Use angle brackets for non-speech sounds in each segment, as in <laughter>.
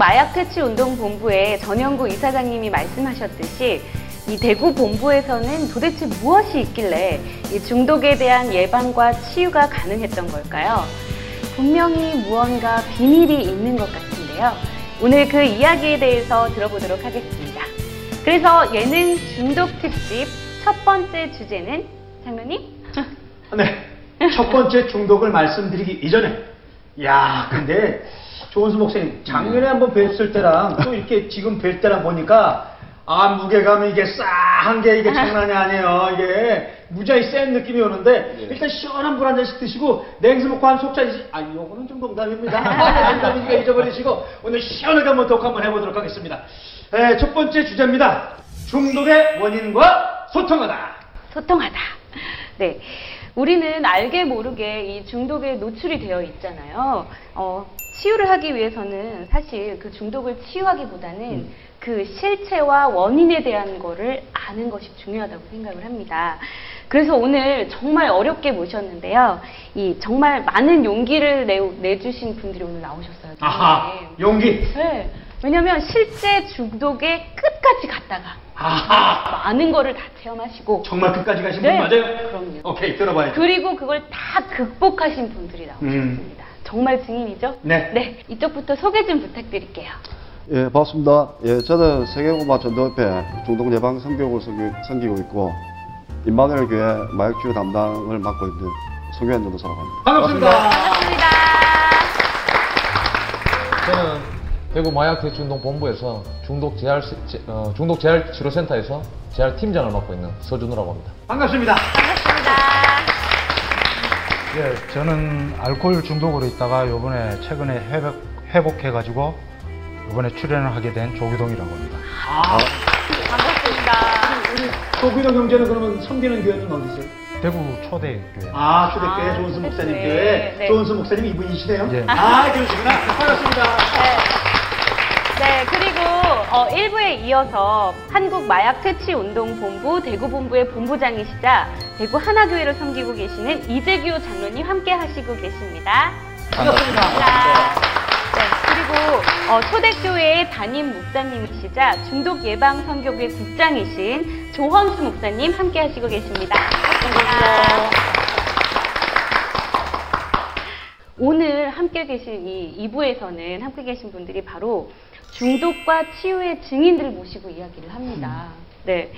한국마약퇴치운동본부의 전영구 이사장님이 말씀하셨듯이 이 대구 본부에서는 도대체 무엇이 있길래 이 중독에 대한 예방과 치유가 가능했던 걸까요? 분명히 무언가 비밀이 있는 것 같은데요. 오늘 그 이야기에 대해서 들어보도록 하겠습니다. 그래서 예능 중독 특집 첫 번째 주제는 장로님? 네. 첫 번째 중독을 말씀드리기 이전에. 야, 근데 조은수 목사님, 작년에 한번 뵀을 때랑 또 이렇게 지금 뵐 때랑 보니까 아, 무게감이 이게 싸한 게 이게 장난이 아니에요. 이게 무지하게 센 느낌이 오는데 일단 시원한 물 한 잔씩 드시고 냉수 먹고 한 속잔 아, 요거는 좀 농담입니다. <laughs> 농담이니까 잊어버리시고 오늘 시원하게 한번 독 한번 해보도록 하겠습니다. 에, 첫 번째 주제입니다. 중독의 원인과 소통하다. 소통하다. 네. 우리는 알게 모르게 이 중독에 노출이 되어 있잖아요. 어, 치유를 하기 위해서는 사실 그 중독을 치유하기보다는 음. 그 실체와 원인에 대한 거를 아는 것이 중요하다고 생각을 합니다. 그래서 오늘 정말 어렵게 모셨는데요. 이 정말 많은 용기를 내, 내주신 분들이 오늘 나오셨어요. 아하, 네. 용기. 네. 왜냐면 실제 중독의 끝까지 갔다가 아하, 많은 거를 다 체험하시고 정말 끝까지 가신 네, 분 맞아요? 그럼요. 오케이, 들어봐야죠. 그리고 그걸 다 극복하신 분들이 나오셨습니다. 정말 증인이죠? 음. 네. 네, 이쪽부터 소개 좀 부탁드릴게요. 예, 반갑습니다. 예, 저는 세계고마 전도협회 중독 예방 섬기- 섬기고 있고 임마누엘 교회 마약치유 담당을 맡고 있는 송교현 전도사라고 합니다. 반갑습니다. 반갑습니다. 저는 대구 마약대치운동 본부에서 중독 재활 제- 어, 중독 재활 치료센터에서 재활 팀장을 맡고 있는 서준우라고 합니다. 반갑습니다. 반갑습니다. 예, 저는 알코올 중독으로 있다가 요번에 최근에 회복, 회복해 가지고 요번에 출연을 하게 된 조규동이라고 합니다. 아, 반갑습니다. 우리 조규동 형제는 그러면 섬기는 교회는 어디세요? 대구 초대 교회. 아, 초대 교회 아, 조은수 목사님 네, 교회. 네. 조은수 목사님 이분이시네요? 예. 아, 그러시구나. 반갑습니다. 네. 네, 그리고 어, 1부에 이어서 한국마약퇴치운동본부 대구본부의 본부장이시자 대구 하나교회를 섬기고 계시는 이재규 장로님 함께 하시고 계십니다. 반갑습니다. 네, 그리고 어, 초대교회의 담임 목사님이시자 중독 예방 선교회 국장이신 조헌수 목사님 함께 하시고 계십니다. 반갑습니다. 오늘 함께 계신 이 2부에서는 함께 계신 분들이 바로 중독과 치유의 증인들을 모시고 이야기를 합니다. 네.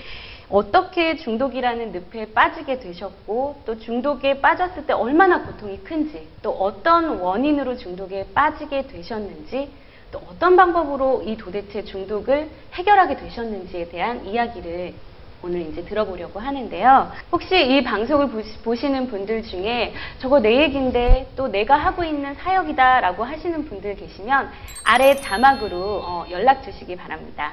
어떻게 중독이라는 늪에 빠지게 되셨고, 또 중독에 빠졌을 때 얼마나 고통이 큰지, 또 어떤 원인으로 중독에 빠지게 되셨는지, 또 어떤 방법으로 이 도대체 중독을 해결하게 되셨는지에 대한 이야기를 오늘 이제 들어보려고 하는데요. 혹시 이 방송을 보시- 보시 는 분들 중에 저거 내 얘기인데 또 내가 하고 있는 사역이다 라고 하시는 분들 계시면 아래 자막으로 어, 연락 주시기 바랍니다.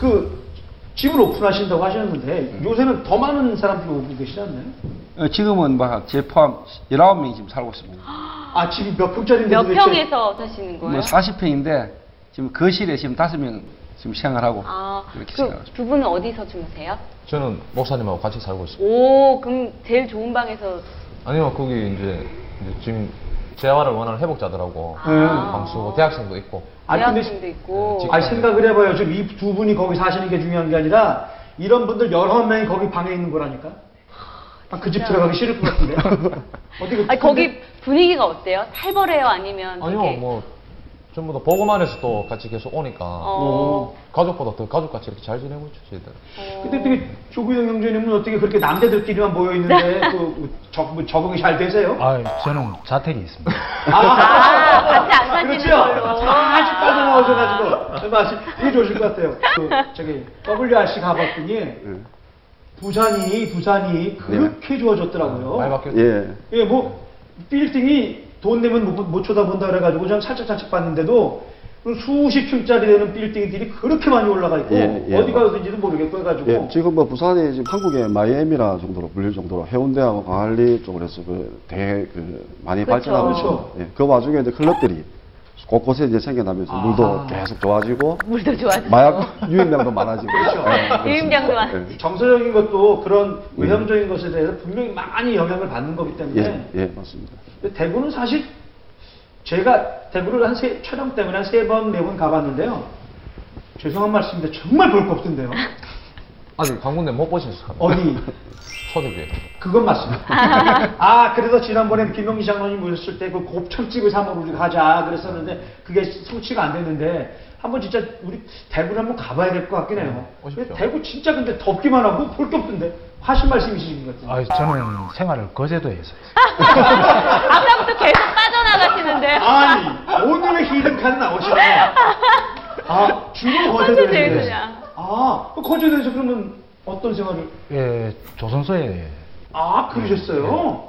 그, 집을 오픈하신다고 하셨는데, 요새는 더 많은 사람들이 오고 계시지 않나요? 어, 지금은 막제 포함 19명이 지금 살고 있습니다. <gasps> 아, 집이 몇 평짜리인데 몇 도대체? 평에서 사시는 거예요? 뭐 40평인데 지금 거실에 지금 5명 지금 생활하고 아, 이렇게 그 생활하고 두 분은 어디서 주무세요? 저는 목사님하고 같이 살고 있습니다. 오, 그럼 제일 좋은 방에서 아니요, 거기 이제, 이제 지금 재활을 원하는 회복자들하고 아. 방수고 대학생도 있고 아니, 근데 대학생도 있고. 네, 아니, 생각을 해봐요. 지금 이 두 분이 거기 사시는 게 중요한 게 아니라, 이런 분들 여러 명이 거기 방에 있는 거라니까? 아, 그집 진짜. 들어가기 싫을 것 같은데. <laughs> 어떻게. 아니, 거기 분위기가 어때요? 살벌해요? 아니면 아니요, 되게- 뭐 전부 다 보고만 해서 또 같이 계속 오니까 어, 가족보다 더 가족같이 이렇게 잘 지내고 있죠, 저희들. 어. 근데 어떻게 조구영 형제님은 어떻게 그렇게 남자들끼리만 모여 있는데 그 적, 뭐 적응이 잘 되세요? 아, 저는 자택이 있습니다. <laughs> 아, 같이 안 사시는 그렇죠. 걸로. 살짝 빠져나오셔가지고 마시 되게 좋으실 것 같아요. 그 저기 WRC 가봤더니 예. 부산이 부산이 그렇게 좋아졌더라고요. 많이 바뀌었죠. 예. 예, 뭐 빌딩이 돈 내면 못, 못 쳐다본다 그래가지고 전 살짝 살짝 봤는데도 그 수십 층짜리 되는 빌딩들이 그렇게 많이 올라가 있고 예, 예. 어디 가서인지도 모르겠고 해가지고 예, 지금 뭐 부산이 지금 한국의 마이애미라 정도로 불릴 정도로 해운대하고 광안리 쪽으로 해서 그 되게 그 많이 그렇죠. 발전하고 그렇죠. 있습니다. 예, 그 와중에 이제 클럽들이 곳곳에 이제 생겨나면서 물도 계속 좋아지고 물도 좋아지고. 마약 유입량도 많아지고 그렇죠. 예, 그렇습니다. 유입량도 예. 많아지고. 정서적인 것도 그런 외형적인 것에 대해서 분명히 많이 영향을 받는 거기 때문에 예, 예, 맞습니다. 대구는 사실 제가 대구를 한 세, 촬영 때문에 한 세 번, 네 번 가봤는데요. 죄송한 말씀인데 정말 볼 거 없던데요. <laughs> 아직 한 군데 못 보셨어요? 어디? <laughs> 초대교회. 그건 맞습니다. <laughs> 아, 그래서 지난번에 김영기 장로님 모셨을 때 그 곱창 집을 사먹으러 우리 가자 그랬었는데 그게 성취가 안 됐는데 한번 진짜 우리 대구를 한번 가봐야 될 것 같긴 해요. 오십시오. 근데 대구 진짜 근데 덥기만 하고 볼 게 없던데 하신 말씀이신 것 같아요. 아, 저는 생활을 거제도에 했어요. <laughs> 아까부터 계속 빠져나가시는데. 아니 오늘의 히든카드 나오시네. 아 거제도에 거제도에서. 아그 거제도에서 그러면 어떤 생활을? 예, 조선소에 아 그러셨어요?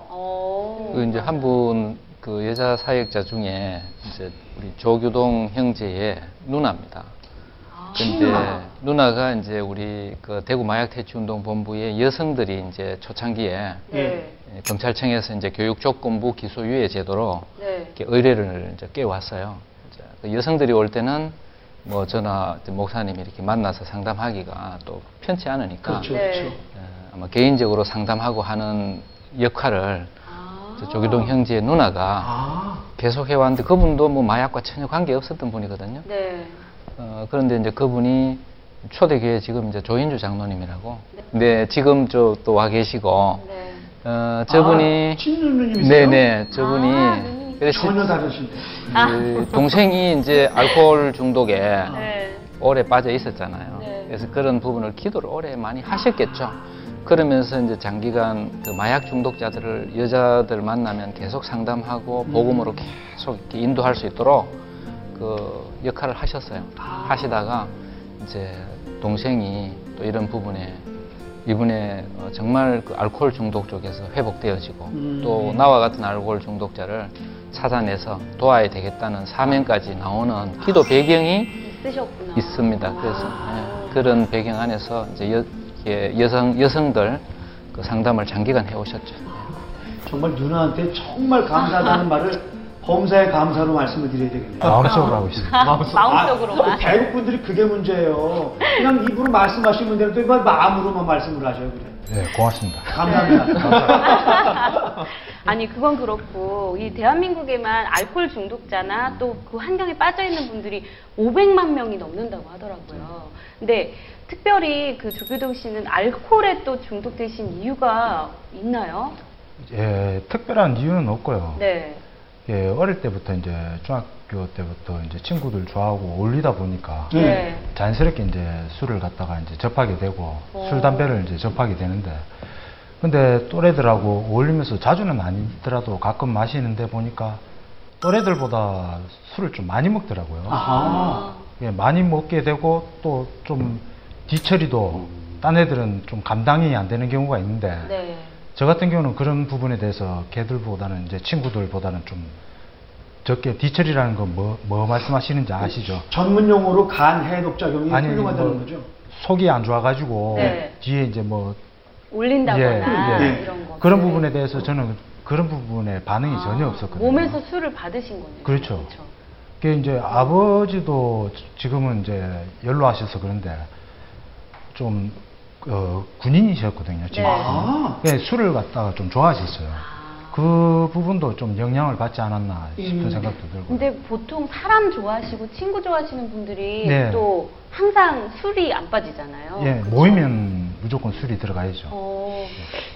어. 그 이제 한 분 그 여자 사역자 중에 이제 우리 조규동 형제의 누나입니다. 근데 친누나. 누나가 이제 우리 그 대구 마약 퇴치 운동 본부의 여성들이 이제 초창기에 네. 예, 경찰청에서 이제 교육 조건부 기소 유예 제도로 네. 이렇게 의뢰를 이제 깨왔어요. 이제 그 여성들이 올 때는 뭐 저나 목사님이 이렇게 만나서 상담하기가 또 편치 않으니까 그렇죠, 네. 그렇죠. 어, 아마 개인적으로 상담하고 하는 역할을 아. 저 조기동 형제의 누나가 아 계속 해왔는데 그분도 뭐 마약과 전혀 관계 없었던 분이거든요. 네. 어, 그런데 이제 그분이 초대교회 지금 이제 조인주 장로님이라고. 근데 지금 저 또 와 계시고, 네. 어, 저분이. 아? 네네, 저분이. 아, 전혀 다르신데. 그 동생이 이제 알코올 중독에 네. 오래 빠져 있었잖아요. 네. 그래서 그런 부분을 기도를 오래 많이 하셨겠죠. 그러면서 이제 장기간 그 마약 중독자들을 여자들 만나면 계속 상담하고 복음으로 계속 이렇게 인도할 수 있도록 그 역할을 하셨어요. 하시다가 이제 동생이 또 이런 부분에 이분의 어, 정말 그 알코올 중독 쪽에서 회복되어지고 음. 또 나와 같은 알코올 중독자를 찾아내서 도와야 되겠다는 사명까지 나오는 기도 배경이 있으셨구나. 있습니다. 그래서 아. 예, 그런 배경 안에서 이제 여, 예, 여성 여성들 그 상담을 장기간 해오셨죠. 정말 누나한테 정말 감사하다는 말을 범사에 감사로 말씀을 드려야 되겠네요. 마음속으로 하고 있습니다. 마음속으로만. 아, 대국 분들이 그게 문제예요. 그냥 입으로 말씀하시면 되는데 왜 마음으로만 말씀을 하셔요, 그래. 예, 고맙습니다. 감사합니다. 아니 그건 그렇고 이 대한민국에만 알코올 중독자나 또 그 환경에 빠져 있는 분들이 500만 명이 넘는다고 하더라고요. 근데 특별히 그 조규동 씨는 알코올에 또 중독되신 이유가 있나요? 예, 특별한 이유는 없고요. 네. 예, 어릴 때부터 이제 중학 교 때부터 이제 친구들 좋아하고 어울리다 보니까 네. 네. 자연스럽게 이제 술을 갖다가 이제 접하게 되고 어. 술 담배를 이제 접하게 되는데 근데 또래들하고 어울리면서 자주는 아니더라도 가끔 마시는데 보니까 또래들보다 술을 좀 많이 먹더라고요. 아하. 예, 많이 먹게 되고 또 좀 뒤처리도 딴 애들은 좀 감당이 안 되는 경우가 있는데 네. 저 같은 경우는 그런 부분에 대해서 걔들보다는 이제 친구들보다는 좀 적게 뒤처리라는 건 뭐 뭐 말씀하시는지 아시죠? 전문 용어로 간 해독 작용이 아니, 훌륭하다는 뭐 거죠. 속이 안 좋아가지고 네. 뒤에 이제 뭐 올린다거나 예, 예. 이런 거. 그런 부분에 대해서 저는 그런 부분에 반응이 전혀 없었거든요. 아, 몸에서 술을 받으신 거네요. 그렇죠. 그게 이제 아버지도 지금은 이제 연로하셔서 그런데 좀 어, 군인이셨거든요. 지금. 네. 아. 예, 술을 갖다가 좀 좋아하셨어요. 그 부분도 좀 영향을 받지 않았나 싶은 음. 생각도 들고. 근데 보통 사람 좋아하시고 친구 좋아하시는 분들이 네. 또 항상 술이 안 빠지잖아요. 예, 모이면 무조건 술이 들어가야죠. 어,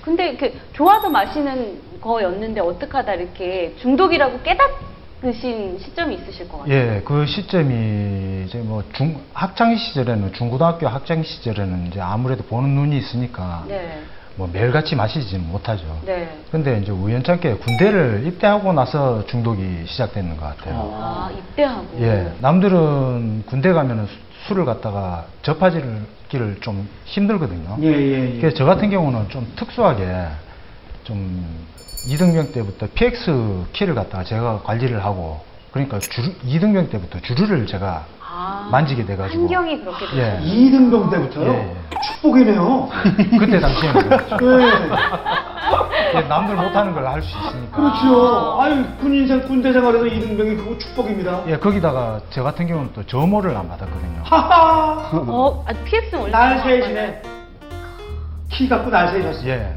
근데 그 좋아서 마시는 거였는데 어떻게 하다 이렇게 중독이라고 깨닫으신 시점이 있으실 것 같아요. 예, 그 시점이 이제 뭐 중, 학창 시절에는, 중고등학교 학창 시절에는 이제 아무래도 보는 눈이 있으니까 네. 뭐 매일같이 마시지는 못하죠. 네. 근데 이제 우연찮게 군대를 입대하고 나서 중독이 시작되는 것 같아요. 아, 입대하고. 예, 남들은 군대 가면은 수- 술을 갖다가 접하기를 좀 힘들거든요. 예, 예, 예. 그래서 저 같은 경우는 좀 특수하게 좀 이등병 때부터 PX 키를 갖다가 제가 관리를 하고 그러니까 주류, 이등병 때부터 주류를 제가 아, 만지게 돼가지고. 환경이 그렇게 예. 되죠. 이등병 때부터요? 예, 예. 축복이네요. <laughs> 그때 당시에는 그렇죠. 예. 예, 남들 못하는 걸 할 수 있으니까. 그렇죠. 아유 군인생 군대 생활에서 이등병이 그거 축복입니다. 예, 거기다가 저 같은 경우는 또 점호를 안 받았거든요. 하하. 어, 아, PX는 원래 날새시네. 키 갖고 날새셨어. 예.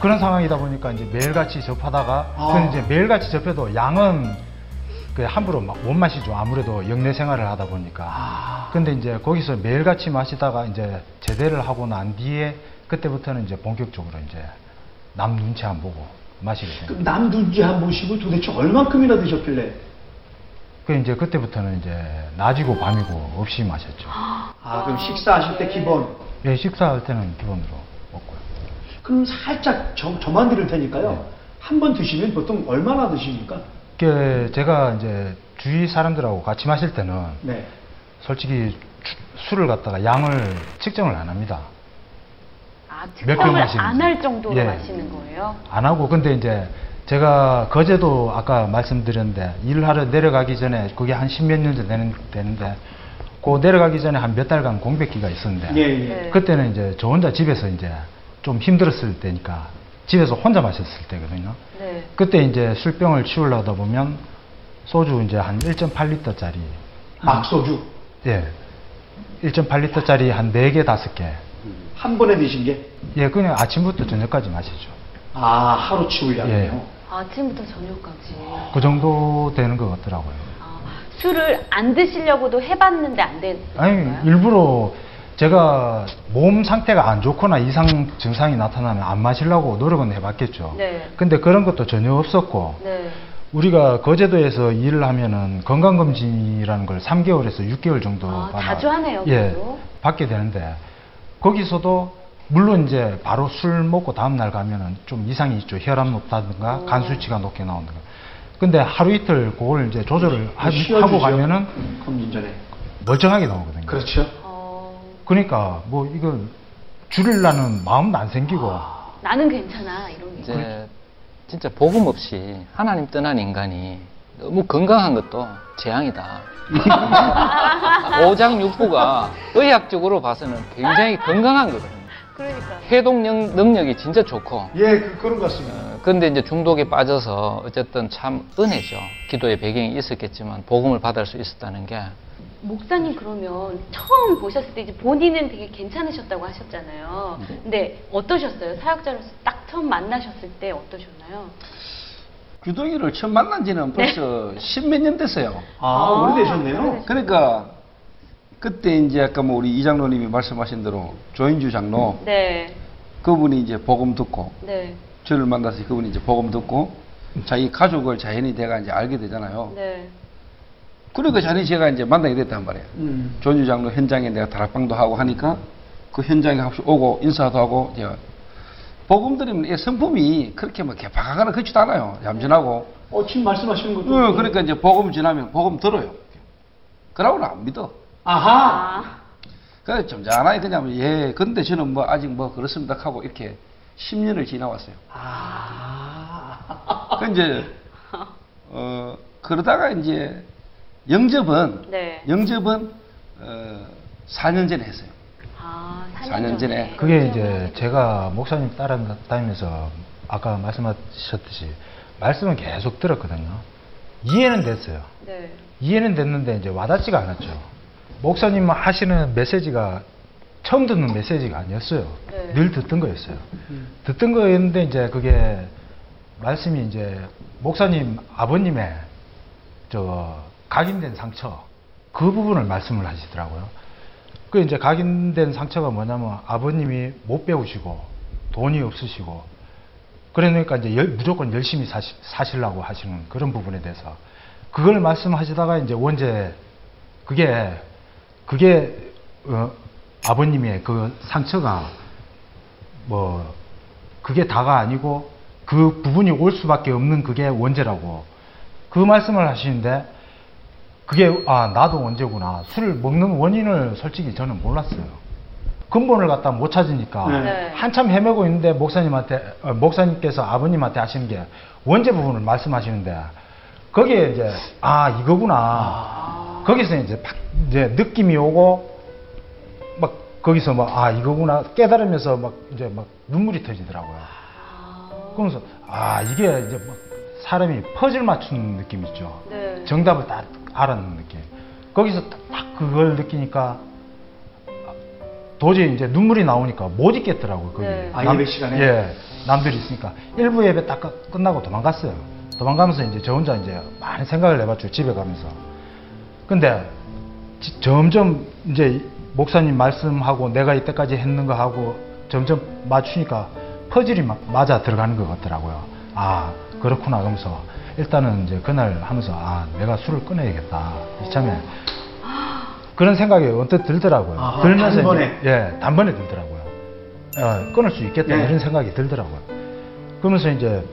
그런 상황이다 보니까 이제 매일같이 접하다가 아. 그 이제 매일같이 접해도 양은 그 함부로 막 못 마시죠. 아무래도 영내 생활을 하다 보니까. 아. 근데 이제 거기서 매일같이 마시다가 이제 제대를 하고 난 뒤에 그때부터는 이제 본격적으로 이제 남 눈치 안 보고 마시게 됩니다. 그럼 남 눈치 안 보시고 도대체 얼만큼이나 드셨길래? 그 이제 그때부터는 이제 낮이고 밤이고 없이 마셨죠. 아 그럼 식사하실 때 기본. 예, 식사할 때는 기본으로 먹고요. 그럼 살짝 저, 저만 드릴 테니까요. 한번 드시면 보통 얼마나 드십니까? 그 제가 이제 주위 사람들하고 같이 마실 때는 네. 솔직히 주- 술을 갖다가 양을 측정을 안 합니다. 아, 몇병 측정을. 안 할 정도로 예. 마시는 거예요? 안 하고 근데 이제 제가 거제도 아까 말씀드렸는데 일하러 내려가기 전에 그게 한 십몇 년전 되는, 되는데 그 내려가기 전에 한 몇 달간 공백기가 있었는데 예, 예. 네. 그때는 이제 저 혼자 집에서 이제 좀 힘들었을 때니까 집에서 혼자 마셨을 때거든요. 네. 그때 이제 술병을 치우려다 보면 소주 이제 한 1.8리터짜리 막소주 예. 1.8리터짜리 한 4개, 5개. 한 번에 드신 게? 예, 그냥 아침부터 저녁까지 마시죠. 아 하루 치우려고요. 예. 아침부터 저녁까지. 그 정도 되는 것 같더라고요. 아, 술을 안 드시려고도 해봤는데 안 되는 아니? 일부러 제가 몸 상태가 안 좋거나 이상 증상이 나타나면 안 마시려고 노력은 해봤겠죠. 네. 근데 그런 것도 전혀 없었고, 네. 우리가 거제도에서 일을 하면은 건강검진이라는 걸 3개월에서 6개월 정도 아, 받아- 자주 하네요, 예, 그래도. 받게 되는데 거기서도 물론 이제 바로 술 먹고 다음 날 가면은 좀 이상이 있죠. 혈압 높다든가 오. 간 수치가 높게 나온다든가. 근데 하루 이틀 그걸 이제 조절을 하, 쉬어주죠. 고 가면은 검진 전에. 멀쩡하게 나오거든요. 그렇죠. 어, 그러니까 뭐 이거 줄이려는 마음도 안 생기고 나는 괜찮아 이런 게. 이제 진짜 복음 없이 하나님 떠난 인간이 너무 건강한 것도 재앙이다. <laughs> 오장 육부가 의학적으로 봐서는 굉장히 건강한 거거든요. 그러니까. 해독 능- 능력이 진짜 좋고. 예, 그, 그런 것 같습니다. 어, 근데 이제 중독에 빠져서 어쨌든 참 은혜죠. 기도의 배경이 있었겠지만 복음을 받을 수 있었다는 게 목사님 그러면 처음 보셨을 때 이제 본인은 되게 괜찮으셨다고 하셨잖아요. 네. 근데 어떠셨어요? 사역자로서 딱 처음 만나셨을 때 어떠셨나요? 규동이를 처음 만난 지는 벌써 십몇 년 됐어요. 아, 아, 오래되셨네요. 오래되셨- 그러니까 그때 이제 아까 뭐 우리 이 장로님이 말씀하신 대로 조인주 장로 네. 그분이 이제 복음 듣고 네. 저를 만나서 그분이 이제 복음 듣고 자기 가족을 자연히 내가 이제 알게 되잖아요. 네. 그러니까 자연히 제가 이제 만나게 됐단 말이에요. 음. 조인주 장로 현장에 내가 다락방도 하고 하니까 그 현장에 혹시 오고 인사도 하고 제가 복음 드리면 이 성품이 그렇게 뭐 개파가거나 그렇지도 않아요. 얌전하고 어, 지금 말씀하시는 것도. 어, 그러니까 이제 복음 지나면 복음 들어요. 그러고는 안 믿어. 아하. 아. 그래서 점잖아요. 그냥 예, 근데 저는 뭐 아직 뭐 그렇습니다 하고 이렇게 10년을 지나왔어요. 아. 그 이제 어 그러다가 이제 영접은 네. 영접은 어 4년 전에 했어요. 아, 4년, 4년 전에. 그게 이제 제가 목사님 따라다니면서 아까 말씀하셨듯이 말씀은 계속 들었거든요. 이해는 됐어요. 네. 이해는 됐는데 이제 와닿지가 않았죠. 목사님 하시는 메시지가 처음 듣는 메시지가 아니었어요. 네. 늘 듣던 거였어요. 듣던 거였는데 이제 그게 말씀이 이제 목사님 아버님의 저 각인된 상처 그 부분을 말씀을 하시더라고요. 그 이제 각인된 상처가 뭐냐면 아버님이 못 배우시고 돈이 없으시고 그러니까 이제 열- 무조건 열심히 사시, 사시려고 하시는 그런 부분에 대해서 그걸 말씀하시다가 이제 원제 그게 그게 어, 아버님의 그 상처가 뭐 그게 다가 아니고 그 부분이 올 수밖에 없는 그게 원죄라고 그 말씀을 하시는데 그게 아 나도 원죄구나 술을 먹는 원인을 솔직히 저는 몰랐어요 근본을 갖다 못 찾으니까 네. 네. 한참 헤매고 있는데 목사님한테 어, 목사님께서 아버님한테 하시는 게 원죄 부분을 말씀하시는데 거기에 이제 아 이거구나 거기서 이제 팍 이제 느낌이 오고 막 거기서 막 아 이거구나 깨달으면서 막 이제 막 눈물이 터지더라고요. 아. 그러면서 아 이게 이제 뭐 사람이 퍼즐 맞추는 느낌 있죠. 네. 정답을 딱 알아는 느낌. 거기서 딱, 딱 그걸 느끼니까 도저히 이제 눈물이 나오니까 못 있겠더라고요. 거기. 네. 아, 예배 시간에? 예, 남들이 있으니까 일부 예배 딱 끝- 끝나고 도망갔어요. 도망가면서 이제 저 혼자 이제 많이 생각을 해봤죠. 집에 가면서. 근데 지- 점점 이제 목사님 말씀하고 내가 이때까지 했는 거 하고 점점 맞추니까 퍼즐이 막 맞아 들어가는 것 같더라고요. 아 그렇구나 하면서 일단은 이제 그날 하면서 아 내가 술을 끊어야겠다 이참에 그런 생각이 언뜻 들더라고요. 아하, 들면서 이제- 단번에? 예 단번에 들더라고요. 어, 끊을 수 있겠다 예. 이런 생각이 들더라고요. 그러면서 이제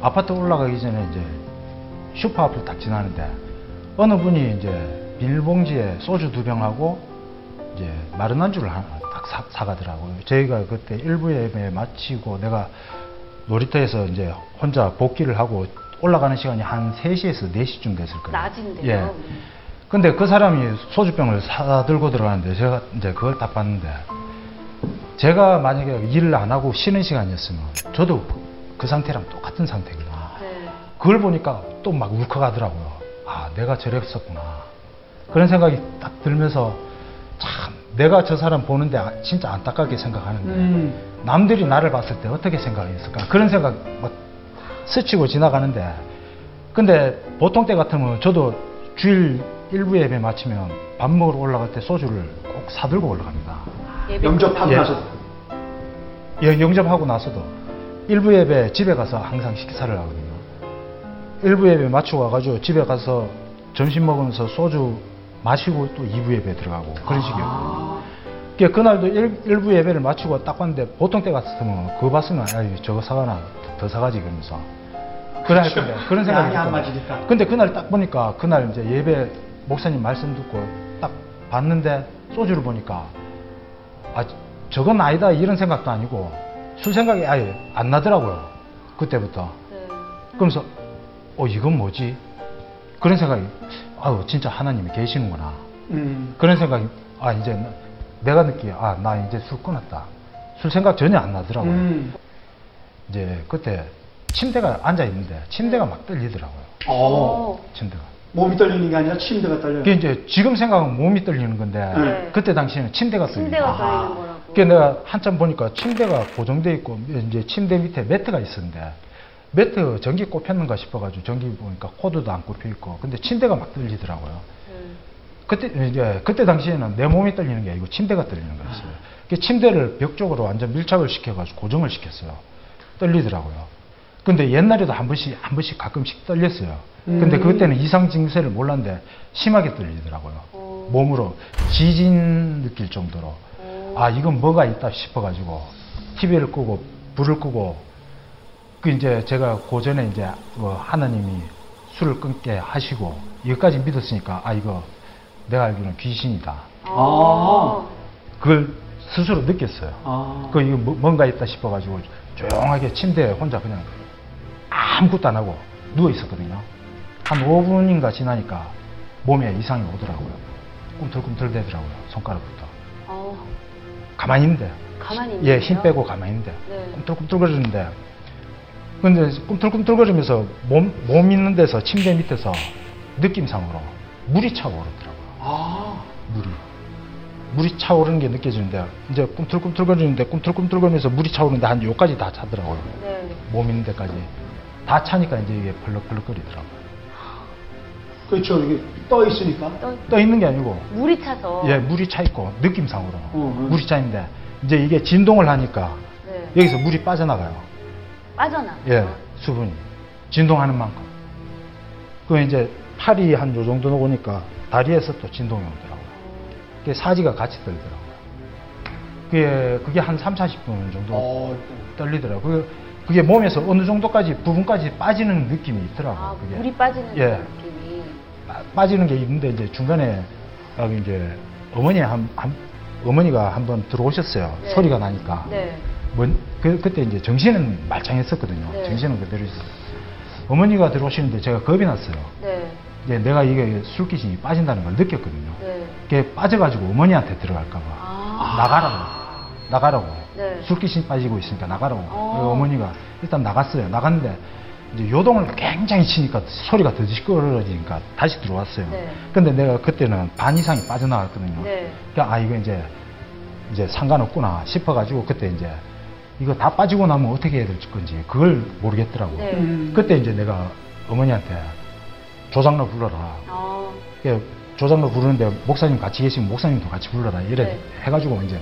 아파트 올라가기 전에 이제 슈퍼 앞을 딱 지나는데 어느 분이 이제 비닐봉지에 소주 두 병하고 이제 마른 안주를 하나 딱 사, 사가더라고요. 저희가 그때 일부 예배 마치고 내가 놀이터에서 이제 혼자 복귀를 하고 올라가는 시간이 한 3시에서 4시쯤 됐을 거예요. 낮인데요. 예. 근데 그 사람이 소주병을 사 들고 들어가는데 제가 이제 그걸 딱 봤는데 제가 만약에 일을 안 하고 쉬는 시간이었으면 저도 그 상태랑 똑같은 상태거든요. 네. 그걸 보니까 또 막 울컥하더라고요. 아, 내가 저랬었구나. 그런 생각이 딱 들면서 참 내가 저 사람 보는데 아- 진짜 안타깝게 생각하는데 음. 남들이 나를 봤을 때 어떻게 생각했을까? 그런 생각 막 스치고 지나가는데 근데 보통 때 같으면 저도 주일 일부 예배 마치면 밥 먹으러 올라갈 때 소주를 꼭 사들고 올라갑니다. 영접하고 예. 나서 예, 영접하고 나서도 일부 예배 집에 가서 항상 식사를 하거든요. 일부 예배 마치고 와가지고 집에 가서 점심 먹으면서 소주 마시고 또 2부 예배 들어가고 그런 식이에요. 그러니까 그날도 일, 부 예배를 마치고 딱 봤는데 보통 때 같으면 그거 봤으면 아이 저거 사가나 더 사가지 그러면서 그래 할 건데 그런 생각이 안. 맞으니까. 근데 그날 딱 보니까 그날 이제 예배 목사님 말씀 듣고 딱 봤는데 소주를 보니까 아 저건 아니다 이런 생각도 아니고 술 생각이 아예 안 나더라고요 그때부터 네. 그러면서 어 이건 뭐지 그런 생각이 아유 진짜 하나님이 계시는구나 음. 그런 생각이 아 이제 나- 내가 느끼기에 아나 이제 술 끊었다 술 생각 전혀 안 나더라고요 음. 이제 그때 침대가 앉아 있는데 침대가 막 떨리더라고요 어. 침대가 몸이 떨리는 게 아니라 침대가 떨려요. 그게 이제 지금 생각은 몸이 떨리는 건데 네. 그때 당시에는 침대가 떨리는 침대가 거예요. 떨리는 거라고. 그게 내가 한참 보니까 침대가 고정돼 있고 이제 침대 밑에 매트가 있었는데 매트 전기 꼽혔는가 싶어가지고 전기 보니까 코드도 안 꼽혀 있고 근데 침대가 막 떨리더라고요. 네. 그때 이제 그때 당시에는 내 몸이 떨리는 게 아니고 침대가 떨리는 거였어요. 그 침대를 벽 쪽으로 완전 밀착을 시켜가지고 고정을 시켰어요. 떨리더라고요. 근데 옛날에도 한 번씩 한 번씩 가끔씩 떨렸어요. 근데 음. 그때는 이상 증세를 몰랐는데 심하게 떨리더라고요. 어. 몸으로 지진 느낄 정도로 어. 아 이건 뭐가 있다 싶어가지고 TV를 끄고 불을 끄고 그 이제 제가 그 전에 이제 그 하나님이 술을 끊게 하시고 이것까지 믿었으니까 아 이거 내가 알기로는 귀신이다. 아. 그걸 스스로 느꼈어요. 아. 그 이거 뭐- 뭔가 있다 싶어가지고 조용하게 침대에 혼자 그냥 아무것도 안 하고 누워 있었거든요. 한 5분인가 지나니까 몸에 이상이 오더라고요. 꿈틀꿈틀 대더라고요. 손가락부터. 어. 가만히 있는데. 가만히 예, 있는데요? 힘 빼고 가만히 있는데. 네. 꿈틀꿈틀거리는데. 근데 꿈틀꿈틀거리면서 몸, 몸 있는 데서 침대 밑에서 느낌상으로 물이 차오르더라고요. 아. 물이. 물이 차오르는 게 느껴지는데, 이제 꿈틀꿈틀거리는데, 꿈틀꿈틀거리면서 물이 차오르는데 한 요까지 다 차더라고요. 네. 몸 있는 데까지. 다 차니까 이제 이게 벌럭벌럭거리더라고요. 그렇죠. 이게 떠 있으니까. 떠, 떠 있는 게 아니고, 물이 차서. 예, 물이 차 있고, 느낌상으로. 음. 물이 차 있는데, 이제 이게 진동을 하니까, 네. 여기서 물이 빠져나가요. 빠져나. 예, 수분이. 진동하는 만큼. 그 이제 팔이 한 요 정도 오니까 다리에서 또 진동이 오더라고요. 그게 사지가 같이 떨더라고요. 그게, 그게 한 3, 40분 정도 어. 떨리더라고요. 그게, 몸에서 어느 정도까지, 부분까지 빠지는 느낌이 있더라고요. 아, 그게. 물이 빠지는 예. 느낌이. 빠- 빠지는 게 있는데 이제 중간에 아, 이제 어머니 한, 한 어머니가 한번 들어오셨어요. 네. 소리가 나니까. 네. 뭔, 그, 그때 이제 정신은 말짱했었거든요. 네. 정신은 그대로 있어요. 어머니가 들어오시는데 제가 겁이 났어요. 네. 이제 내가 이게 술기신이 빠진다는 걸 느꼈거든요. 네. 그게 빠져가지고 어머니한테 들어갈까봐. 아. 나가라고. 나가라고. 네. 술기신 빠지고 있으니까 나가라고. 어. 어머니가 일단 나갔어요. 나갔는데 이제 요동을 굉장히 치니까 소리가 더 시끄러워지니까 다시 들어왔어요. 네. 근데 내가 그때는 반 이상이 빠져나갔거든요. 네. 그러니까 아 이거 이제 이제 상관없구나 싶어가지고 그때 이제 이거 다 빠지고 나면 어떻게 해야 될 건지 그걸 모르겠더라고. 네. 음. 그때 이제 내가 어머니한테 조장로 불러라. 어, 그 조장로 부르는데 목사님 같이 계시면 목사님도 같이 불러라. 이래 네. 해가지고 이제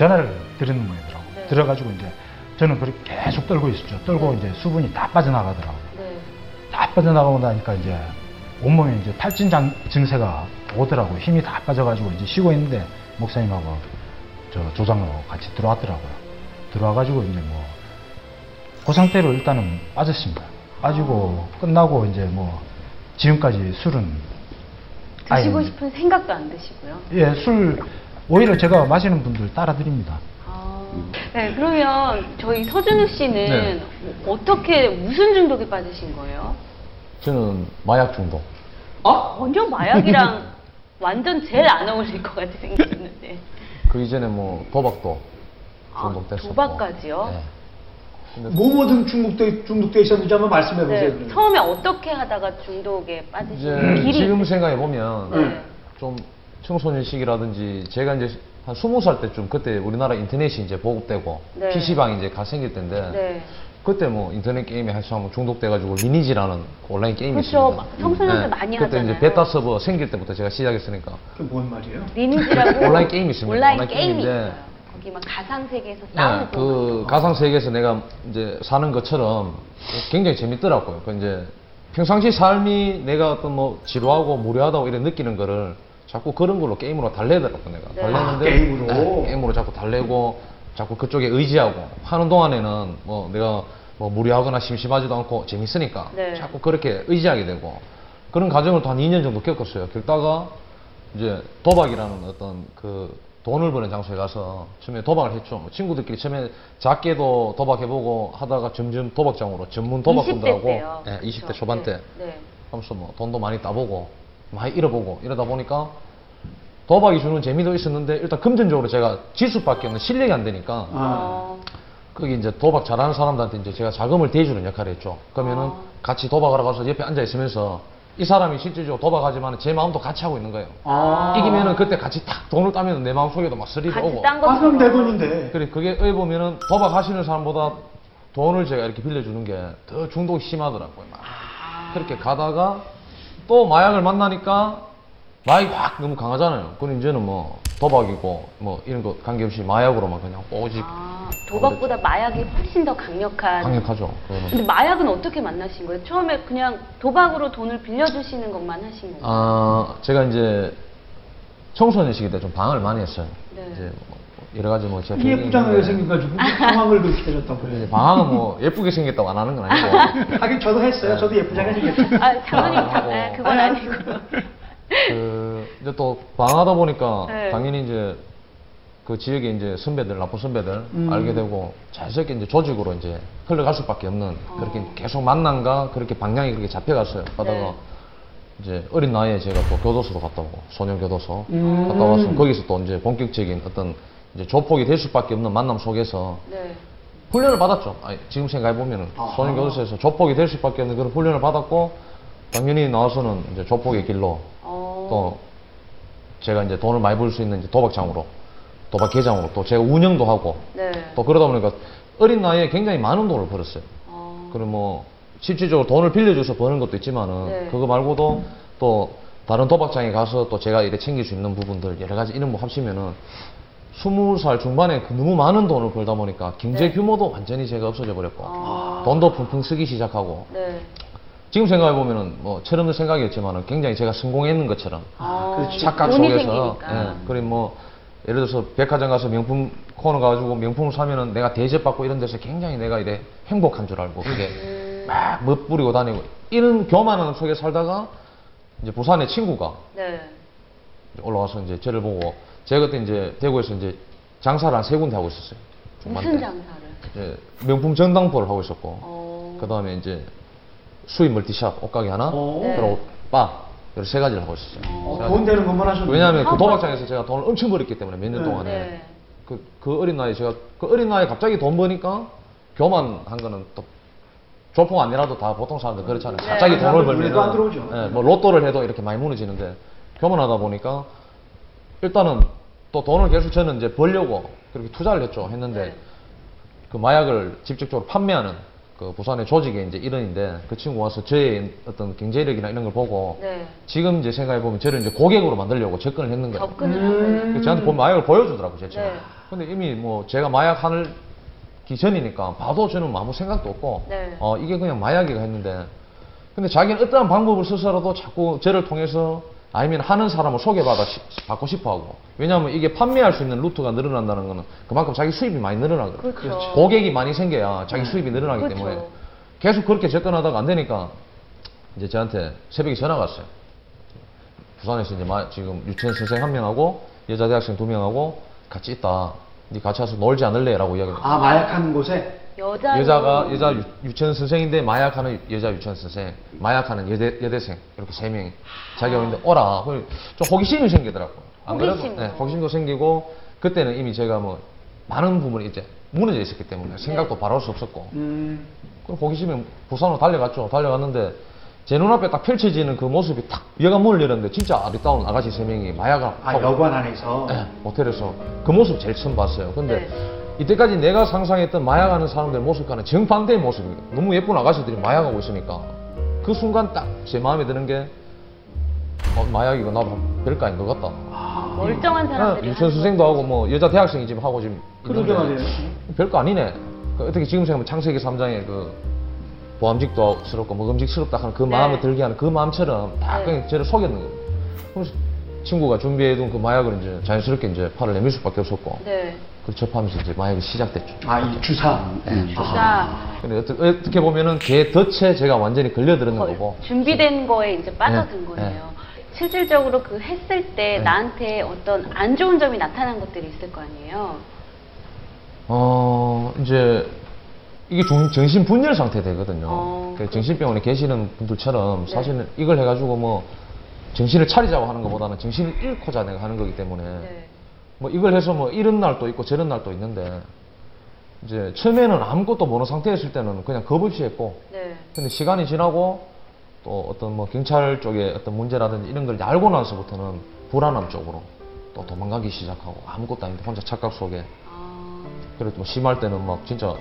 전화를 드리는 모양이더라고. 네. 들어가지고 이제 저는 그렇게 계속 떨고 있었죠. 떨고 네. 이제 수분이 다 빠져나가더라고. 네. 다 빠져나가고 나니까 이제 온몸에 이제 탈진 장, 증세가 오더라고. 힘이 다 빠져가지고 이제 쉬고 있는데 목사님하고 저 조장로 같이 들어왔더라고요. 들어와가지고 이제 뭐 그 상태로 일단은 빠졌습니다. 빠지고 끝나고 이제 뭐 지금까지 술은 드시고 아예 싶은 생각도 안 드시고요. 예, 술 오히려 제가 마시는 분들 따라 드립니다. 아, 네, 그러면 저희 서준우 씨는 네. 어떻게 무슨 중독에 빠지신 거예요? 저는 마약 중독. 아? 전혀 마약이랑 <laughs> 완전 제일 안 어울릴 것 같이 생겼는데. 그 이전에 뭐 도박도 아, 중독됐었고. 도박까지요? 네. 근데 뭐뭐든 중독돼 중독돼 있었는지 한번 말씀해 보세요. 네. 처음에 어떻게 하다가 중독에 빠지신 이제 계기가 지금? 생각해 보면 네. 좀 청소년 시기라든지 제가 이제 한 스무 살 때쯤 그때 우리나라 인터넷이 이제 보급되고 네. PC방이 이제 가 생길 때인데 네. 그때 뭐 인터넷 게임에 한번 중독돼가지고 리니지라는 온라인 게임이 그렇죠. 있습니다. 네. 막 청소년들 많이 그때 하잖아요. 이제 베타 서버 생길 때부터 제가 시작했으니까 그게 뭔 말이에요? 리니지라고 <laughs> 온라인 게임이 있습니다. 온라인 게임이 게임인데 있어요. 거기 막 가상 세계에서 네, 싸우고 그 가상 세계에서 내가 이제 사는 것처럼 굉장히 재밌더라고요. 그 이제 평상시 삶이 내가 어떤 뭐 지루하고 무료하다고 이런 느끼는 거를 자꾸 그런 걸로 게임으로 달래더라고 내가. 네. 달래는데 아, 게임으로? 네, 게임으로 자꾸 달래고 자꾸 그쪽에 의지하고 하는 동안에는 뭐 내가 뭐 무료하거나 심심하지도 않고 재밌으니까 네. 자꾸 그렇게 의지하게 되고 그런 과정을 또한 2년 정도 겪었어요. 겪다가 이제 도박이라는 어떤 그 돈을 버는 장소에 가서 처음에 도박을 했죠. 뭐 친구들끼리 처음에 작게도 도박해보고 하다가 점점 도박장으로 전문 20대 도박꾼들하고 때요. 네, 20대 그렇죠. 초반 네. 때 네. 하면서 뭐 돈도 많이 따보고 많이 잃어보고 이러다 보니까 도박이 주는 재미도 있었는데 일단 금전적으로 제가 지수밖에 없는 실력이 안 되니까 아. 어, 거기 이제 도박 잘하는 사람들한테 이제 제가 자금을 대주는 역할을 했죠. 그러면은 아. 같이 도박하러 가서 옆에 앉아 있으면서 이 사람이 실질적으로 도박하지만 제 마음도 같이 하고 있는 거예요. 아. 이기면은 그때 같이 탁 돈을 따면 내 마음 속에도 막 스릴이 오고. 딴아 것처럼 내 돈인데. 그래 그게 어이 보면은 도박하시는 사람보다 돈을 제가 이렇게 빌려주는 게 더 중독이 심하더라고요. 막. 그렇게 가다가 또 마약을 만나니까 마약이 확 너무 강하잖아요. 그럼 이제는 뭐 도박이고 뭐 이런 거 관계없이 마약으로만 그냥 오직 아, 도박보다 마약이 훨씬 더 강력한 강력하죠. 그거는. 근데 마약은 어떻게 만나신 거예요? 처음에 그냥 도박으로 돈을 빌려주시는 것만 하신 건가요? 아, 제가 이제 청소년 시기 때 좀 방황을 많이 했어요. 네. 이제 뭐 여러 가지 뭐 제가 예쁘장하게 생겨가지고 <laughs> 상황을 그렇게 해줬다고 이제 그래요. 방황은 뭐 예쁘게 생겼다고 안 하는 건 아니고. <laughs> 하긴 저도 했어요. 저도 예쁘장하게 생겼죠. 아, 장모님, 아, 자, 뭐. 네, 그건 아니, 아니고. 그 이제 또 방황하다 보니까 네. 당연히 이제 그 지역에 이제 선배들 나쁜 선배들 음. 알게 되고 자연스럽게 이제 조직으로 이제 흘러갈 수밖에 없는 그렇게 계속 만난가 그렇게 방향이 그렇게 잡혀갔어요. 가다가 네. 이제 어린 나이에 제가 또 교도소도 갔다 오고 소년 교도소 음. 갔다 와서 거기서 또 이제 본격적인 어떤 이제 조폭이 될 수밖에 없는 만남 속에서 네. 훈련을 받았죠. 아니, 지금 생각해 보면은 아하. 소년 교도소에서 조폭이 될 수밖에 없는 그런 훈련을 받았고 당연히 나와서는 이제 조폭의 길로 어, 또 제가 이제 돈을 많이 벌 수 있는 이제 도박장으로 도박 계장으로 또 제가 운영도 하고 네. 또 그러다 보니까 어린 나이에 굉장히 많은 돈을 벌었어요. 어, 그리고 뭐 실질적으로 돈을 빌려줘서 버는 것도 있지만은 네. 그거 말고도 또 다른 도박장에 가서 또 제가 이렇게 챙길 수 있는 부분들 여러 가지 이런 거 합치면은 스무 살 중반에 그 너무 많은 돈을 벌다 보니까 경제 네. 규모도 완전히 제가 없어져 버렸고 아. 돈도 펑펑 쓰기 시작하고 네. 지금 생각해 보면은 뭐 철없는 생각이었지만은 굉장히 제가 성공했는 것처럼 아, 그렇지. 착각 속에서. 예, 그리고 뭐 예를 들어서 백화점 가서 명품 코너 가지고 명품을 사면은 내가 대접받고 이런 데서 굉장히 내가 이래 행복한 줄 알고 그게 음, 막 멋부리고 다니고 이런 교만한 속에 살다가 이제 부산에 친구가 네. 올라와서 이제 저를 보고 제가 그때 이제 대구에서 이제 장사를 한 세 군데 하고 있었어요. 중반 무슨 때. 장사를? 이제 명품 전당포를 하고 있었고 어, 그 다음에 이제 수입 멀티샵 옷가게 하나 오. 네. 그리고 바 이렇게 세 가지를 하고 있었어요. 어, 세 가지. 돈 되는 것만 하셨네. 왜냐하면 그 사업 도박장에서 제가 돈을 엄청 벌었기 때문에 몇 년 네. 동안에 네. 그, 그 어린 나이에 제가 그 어린 나이에 갑자기 돈 버니까 교만한 거는 또 조폭 아니라도 다 보통 사람들 그렇잖아요. 네. 갑자기 돈을 벌면 눈에도 안 들어오죠. 예, 뭐 로또를 해도 이렇게 많이 무너지는데 교만하다 보니까 일단은 또 돈을 계속 저는 이제 벌려고 그렇게 투자를 했죠. 했는데 네. 그 마약을 직접적으로 판매하는 그 부산의 조직의 이제 일원인데 그 친구 와서 저의 어떤 경제력이나 이런 걸 보고 네. 지금 이제 생각해 보면 저를 이제 고객으로 만들려고 접근을 했는 거예요. 접근을 음. 한 그래서 저한테 본 마약을 보여주더라고 제 친구. 네. 근데 이미 뭐 제가 마약 하기 전이니까 봐도 저는 아무 생각도 없고 네. 어 이게 그냥 마약이가 했는데 근데 자기는 어떠한 방법을 써서라도 자꾸 저를 통해서 아니면 하는 사람을 소개받아 시- 받고 싶어 하고 왜냐하면 이게 판매할 수 있는 루트가 늘어난다는 거는 그만큼 자기 수입이 많이 늘어나거든요. 그렇죠. 고객이 많이 생겨야 자기 수입이 늘어나기 그렇죠. 때문에 계속 그렇게 접근하다가 안 되니까 이제 저한테 새벽에 전화가 왔어요. 부산에서 이제 마- 지금 유치원 선생 한 명하고 여자 대학생 두 명하고 같이 있다. 네 같이 와서 놀지 않을래?라고 이야기를 아 마약하는 곳에 여자 여자가 여자 유, 유치원 선생인데 마약하는 여자 유치원 선생, 마약하는 여대 여대생 이렇게 세 명이 자기가 오는데 오라. 그래서 좀 호기심이 생기더라고. 안 그래도 호기심으로. 네, 호기심도 생기고 그때는 이미 제가 뭐 많은 부분이 이제 무너져 있었기 때문에 생각도 네. 바랄 수 없었고 음, 그 호기심에 부산으로 달려갔죠. 달려갔는데 제 눈앞에 딱 펼쳐지는 그 모습이 탁 여관 문을 열었는데 진짜 아리따운 아가씨 세 명이 마약을 아 하고 여관 안에서 네, 모텔에서 그 모습 제일 처음 봤어요. 근데 네. 이때까지 내가 상상했던 마약하는 사람들 모습과는 정반대의 모습이에요. 너무 예쁜 아가씨들이 마약하고 있으니까 그 순간 딱 제 마음에 드는 게 어, 마약이고 나도 별거 아닌 것 같다. 멀쩡한 사람들이 네, 유치원 선생도 하고 뭐 여자 대학생이 지금 하고 지금 그러게 말이에요. 별거 아니네. 그 어떻게 지금 생각하면 창세기 3장의 그 보암직도스럽고 먹음직스럽다 하는 그 네. 마음을 들게 하는 그 마음처럼 다 네. 그냥 저를 속였는 거예요. 그래서 친구가 준비해둔 그 마약을 이제 자연스럽게 이제 팔을 내밀 수밖에 없었고 네. 그걸 접하면서 이제 마약이 시작됐죠. 아 이 주사. 예. 자, 근데 어떻게, 어떻게 보면은 걔 덫에 제가 완전히 걸려들었는 거의 거고 준비된 거에 이제 빠져든 네, 거네요. 실질적으로 그 했을 때 네. 나한테 어떤 안 좋은 점이 나타난 것들이 있을 거 아니에요. 어 이제 이게 정, 정신 분열 상태 되거든요. 어, 그 정신병원에 계시는 분들처럼 네. 사실은 이걸 해가지고 뭐 정신을 차리자고 하는 것보다는 정신을 잃고자 내가 하는 거기 때문에 네. 뭐 이걸 해서 뭐 이런 날도 있고 저런 날도 있는데 이제 처음에는 아무것도 모르는 상태였을 때는 그냥 겁 없이 했고 네. 근데 시간이 지나고 또 어떤 뭐 경찰 쪽에 어떤 문제라든지 이런 걸 알고 나서부터는 불안함 쪽으로 또 도망가기 시작하고 아무것도 아닌데 혼자 착각 속에 아, 그래도 뭐 심할 때는 막 진짜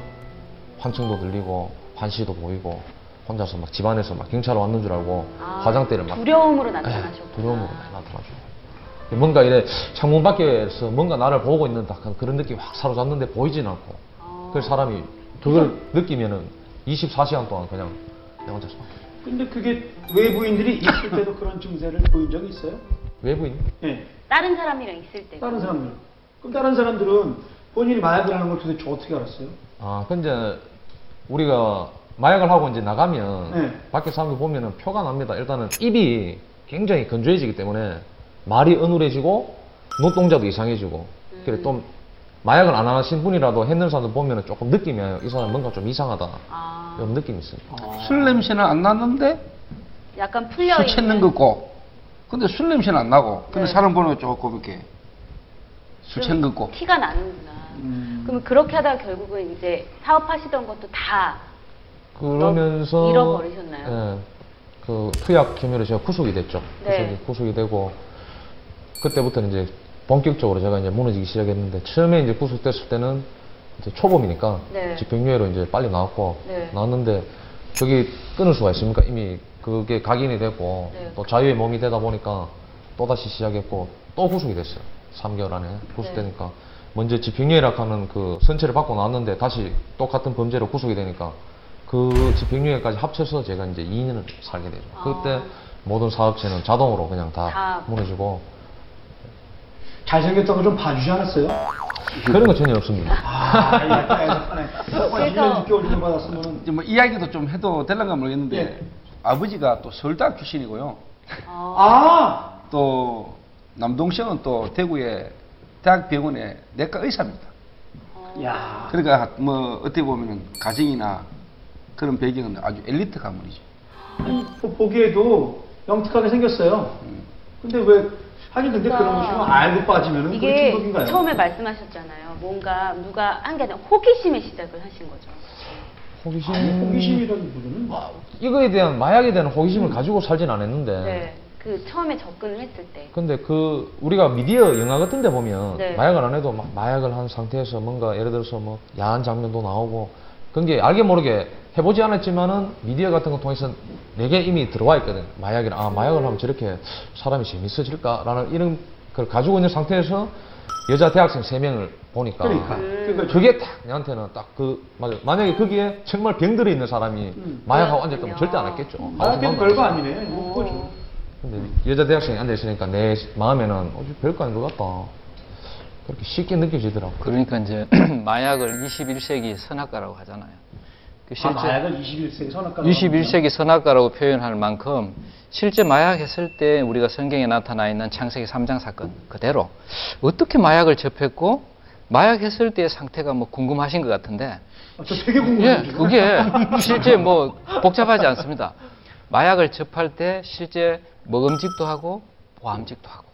환청도 들리고 환시도 보이고 혼자서 막 집안에서 막 경찰 왔는 줄 알고 아, 화장대를 막 두려움으로 예, 나타나셨구나. 두려움으로 많이 나타나죠. 뭔가 이래 창문 밖에서 뭔가 나를 보고 있는 듯한 그런 느낌이 확 사로잡는데 보이진 않고 아. 그 사람이 그걸 느끼면은 24시간 동안 그냥 내 혼자서 막 근데 그게 외부인들이 있을 때도 그런 증세를 보인 적이 있어요? 외부인 예. 다른 사람이랑 있을 때. 다른 사람들. 그럼 다른 사람들은 본인이 마약을 하는 걸 도대체 어떻게 알았어요? 아 근데 우리가 마약을 하고 이제 나가면 네. 밖에 사람들 보면은 표가 납니다. 일단은 입이 굉장히 건조해지기 때문에 말이 어눌해지고 눈동자도 이상해지고 그래 또 마약을 안 하신 분이라도 했는 사람들 보면은 조금 느낌이 와요. 이 사람 뭔가 좀 이상하다. 아, 이런 느낌이 있어요. 술 냄새는 안 났는데 약간 풀려 술 있는. 찾는 것 같고 근데 술 냄새는 안 나고 근데 네. 사람 보는 거 조금 이렇게 술좀 챙것 같고 티가 나는구나. 음. 그러면 그렇게 하다가 결국은 이제 사업하시던 것도 다 그러면서 잃어버리셨나요? 예, 그 투약 겸유로 제가 구속이 됐죠. 네. 구속이, 구속이 되고 그때부터는 이제 본격적으로 제가 이제 무너지기 시작했는데 처음에 이제 구속됐을 때는 이제 초범이니까 네. 집행유예로 이제 빨리 나왔고 네. 나왔는데 저기 끊을 수가 있습니까? 이미 그게 각인이 되고 네. 또 자유의 몸이 되다 보니까 또 다시 시작했고 또 구속이 됐어요. 3개월 안에 구속되니까 네. 먼저 집행유예라고 하는 그 선체를 받고 나왔는데 다시 똑같은 범죄로 구속이 되니까 그 집행유예까지 합쳐서 제가 이제 2년을 살게 되죠. 그때 아. 모든 사업체는 자동으로 그냥 다, 다. 무너지고 잘생겼다고 좀 봐주지 않았어요? 그런 거 전혀 없습니다. 아, 약간 애석하네. 한 그래서- 1년 6개월 정도 받았으면은. 이제 뭐 이야기도 좀 해도 될런가 모르겠는데 예. 아버지가 또 서울대학 출신이고요 어, 아! 또 남동생은 또 대구의 대학병원의 내과 의사입니다 야 그러니까 뭐 어떻게 보면 가정이나 그런 배경은 아주 엘리트 가문이죠 아니, 뭐 보기에도 영특하게 생겼어요. 근데 왜 하긴 근데 그런 그러니까 것이 알고 빠지면은 그게 이게 중독인가요? 처음에 말씀하셨잖아요. 뭔가 누가 한 게 아니라 호기심에 시작을 하신 거죠. 호기심. 아니, 호기심이라기보다는 이거에 대한 마약에 대한 호기심을 가지고 살진 않았는데. 네. 그 처음에 접근을 했을 때. 근데 그 우리가 미디어 영화 같은 데 보면 네. 마약을 안 해도 막 마약을 한 상태에서 뭔가 예를 들어서 뭐 야한 장면도 나오고 그런 게 알게 모르게 해보지 않았지만은 미디어 같은 거 통해서 내게 이미 들어와 있거든 마약이라 아 마약을 하면 저렇게 사람이 재밌어질까라는 이런 걸 가지고 있는 상태에서 여자 대학생 세명을 보니까 그러니까. 음. 그게 딱 내한테는 딱 그 맞아 만약에 거기에 정말 병들어 있는 사람이 음. 마약하고 앉았다면. 절대 안 했겠죠 나한테는 아무 별거 상관없이. 아니네. 뭐. 근데 여자 대학생이 앉아 있으니까 내 마음에는 어, 저 별거 아닌 것 같다. 그렇게 쉽게 느껴지더라고. 그러니까 이제 <clears throat> 마약을 21세기 선악과라고 하잖아요. 그 아, 마약을 21세기 선악과 21세기 선악과라고 표현할 만큼 실제 마약했을 때 우리가 성경에 나타나 있는 창세기 3장 사건 그대로 어떻게 마약을 접했고 마약했을 때의 상태가 뭐 궁금하신 것 같은데 아, 저 되게 예, 궁금해요. 지금. 그게 실제 뭐 복잡하지 않습니다. 마약을 접할 때 실제 먹음직도 하고 보암직도 하고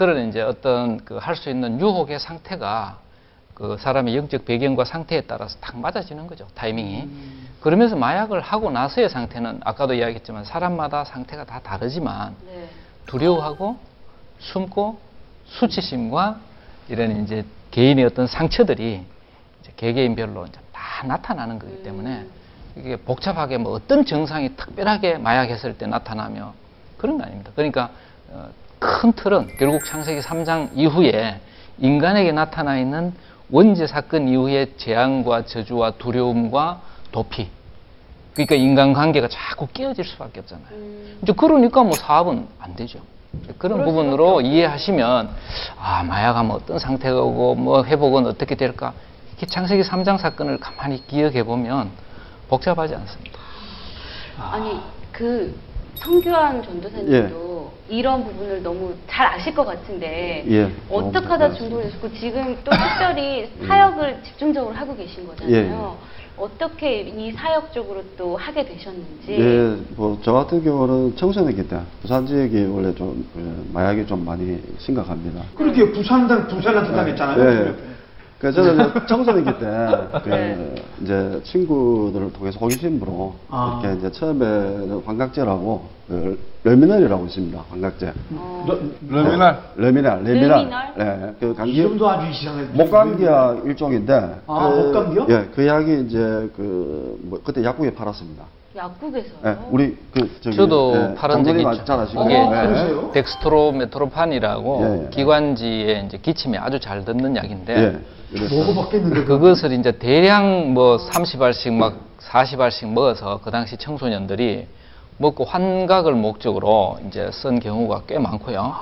그런 이제 어떤 그 할 수 있는 유혹의 상태가 그 사람의 영적 배경과 상태에 따라서 딱 맞아지는 거죠 타이밍이. 그러면서 마약을 하고 나서의 상태는 아까도 이야기했지만 사람마다 상태가 다 다르지만 네. 두려워하고 숨고 수치심과 이런 이제 개인의 어떤 상처들이 이제 개개인별로 이제 다 나타나는 거기 때문에 이게 복잡하게 뭐 어떤 증상이 특별하게 마약했을 때 나타나며 그런 거 아닙니다. 그러니까 어, 큰 틀은 결국 창세기 3장 이후에 인간에게 나타나 있는 원죄 사건 이후의 재앙과 저주와 두려움과 도피. 그러니까 인간 관계가 자꾸 깨어질 수밖에 없잖아요. 이제 그러니까 뭐 사업은 안 되죠. 그런 부분으로 이해하시면 아 마약하면 어떤 상태가 오고 뭐 회복은 어떻게 될까 이렇게 창세기 3장 사건을 가만히 기억해 보면 복잡하지 않습니다. 아니 그 성규환 전도사님도 이런 부분을 너무 잘 아실 것 같은데 예, 어떻게 좀 하다 잘 중독되셨고 지금 또 특별히 사역을 집중적으로 하고 계신 거잖아요. 어떻게 이 사역 쪽으로 또 하게 되셨는지. 예, 뭐, 저 같은 경우는 청소년기 때, 부산 지역이 원래 좀, 그 마약이 좀 많이 심각합니다. 그렇게 부산당 부산한테 당했잖아요. 예. 그 저는 청소년기 때, <laughs> 그, 네. 이제 친구들을 통해서 호기심으로, 아. 이렇게 이제 처음에는 환각제라고, 그, 레미널이라고 있습니다. 환각제. 어, 러미날 레미날, 레미날. 레미날? 예, 그 감기. 이름도 아주 이상해. 목감기약 일종인데. 아, 그, 목감기요? 예, 그 약이 이제 그, 뭐, 그때 약국에 팔았습니다. 약국에서요. 예, 우리 그, 저기. 저도 예, 판 적이 있죠. 잘 아시고. 그게 예. 그러세요? 덱스트로메토르판이라고 예, 예. 기관지에 이제 기침에 아주 잘 듣는 약인데 예. 먹어봤겠는데. 그것을 이제 대량 뭐 30알씩 막 40알씩 먹어서 그 당시 청소년들이 먹고 환각을 목적으로 이제 쓴 경우가 꽤 많고요.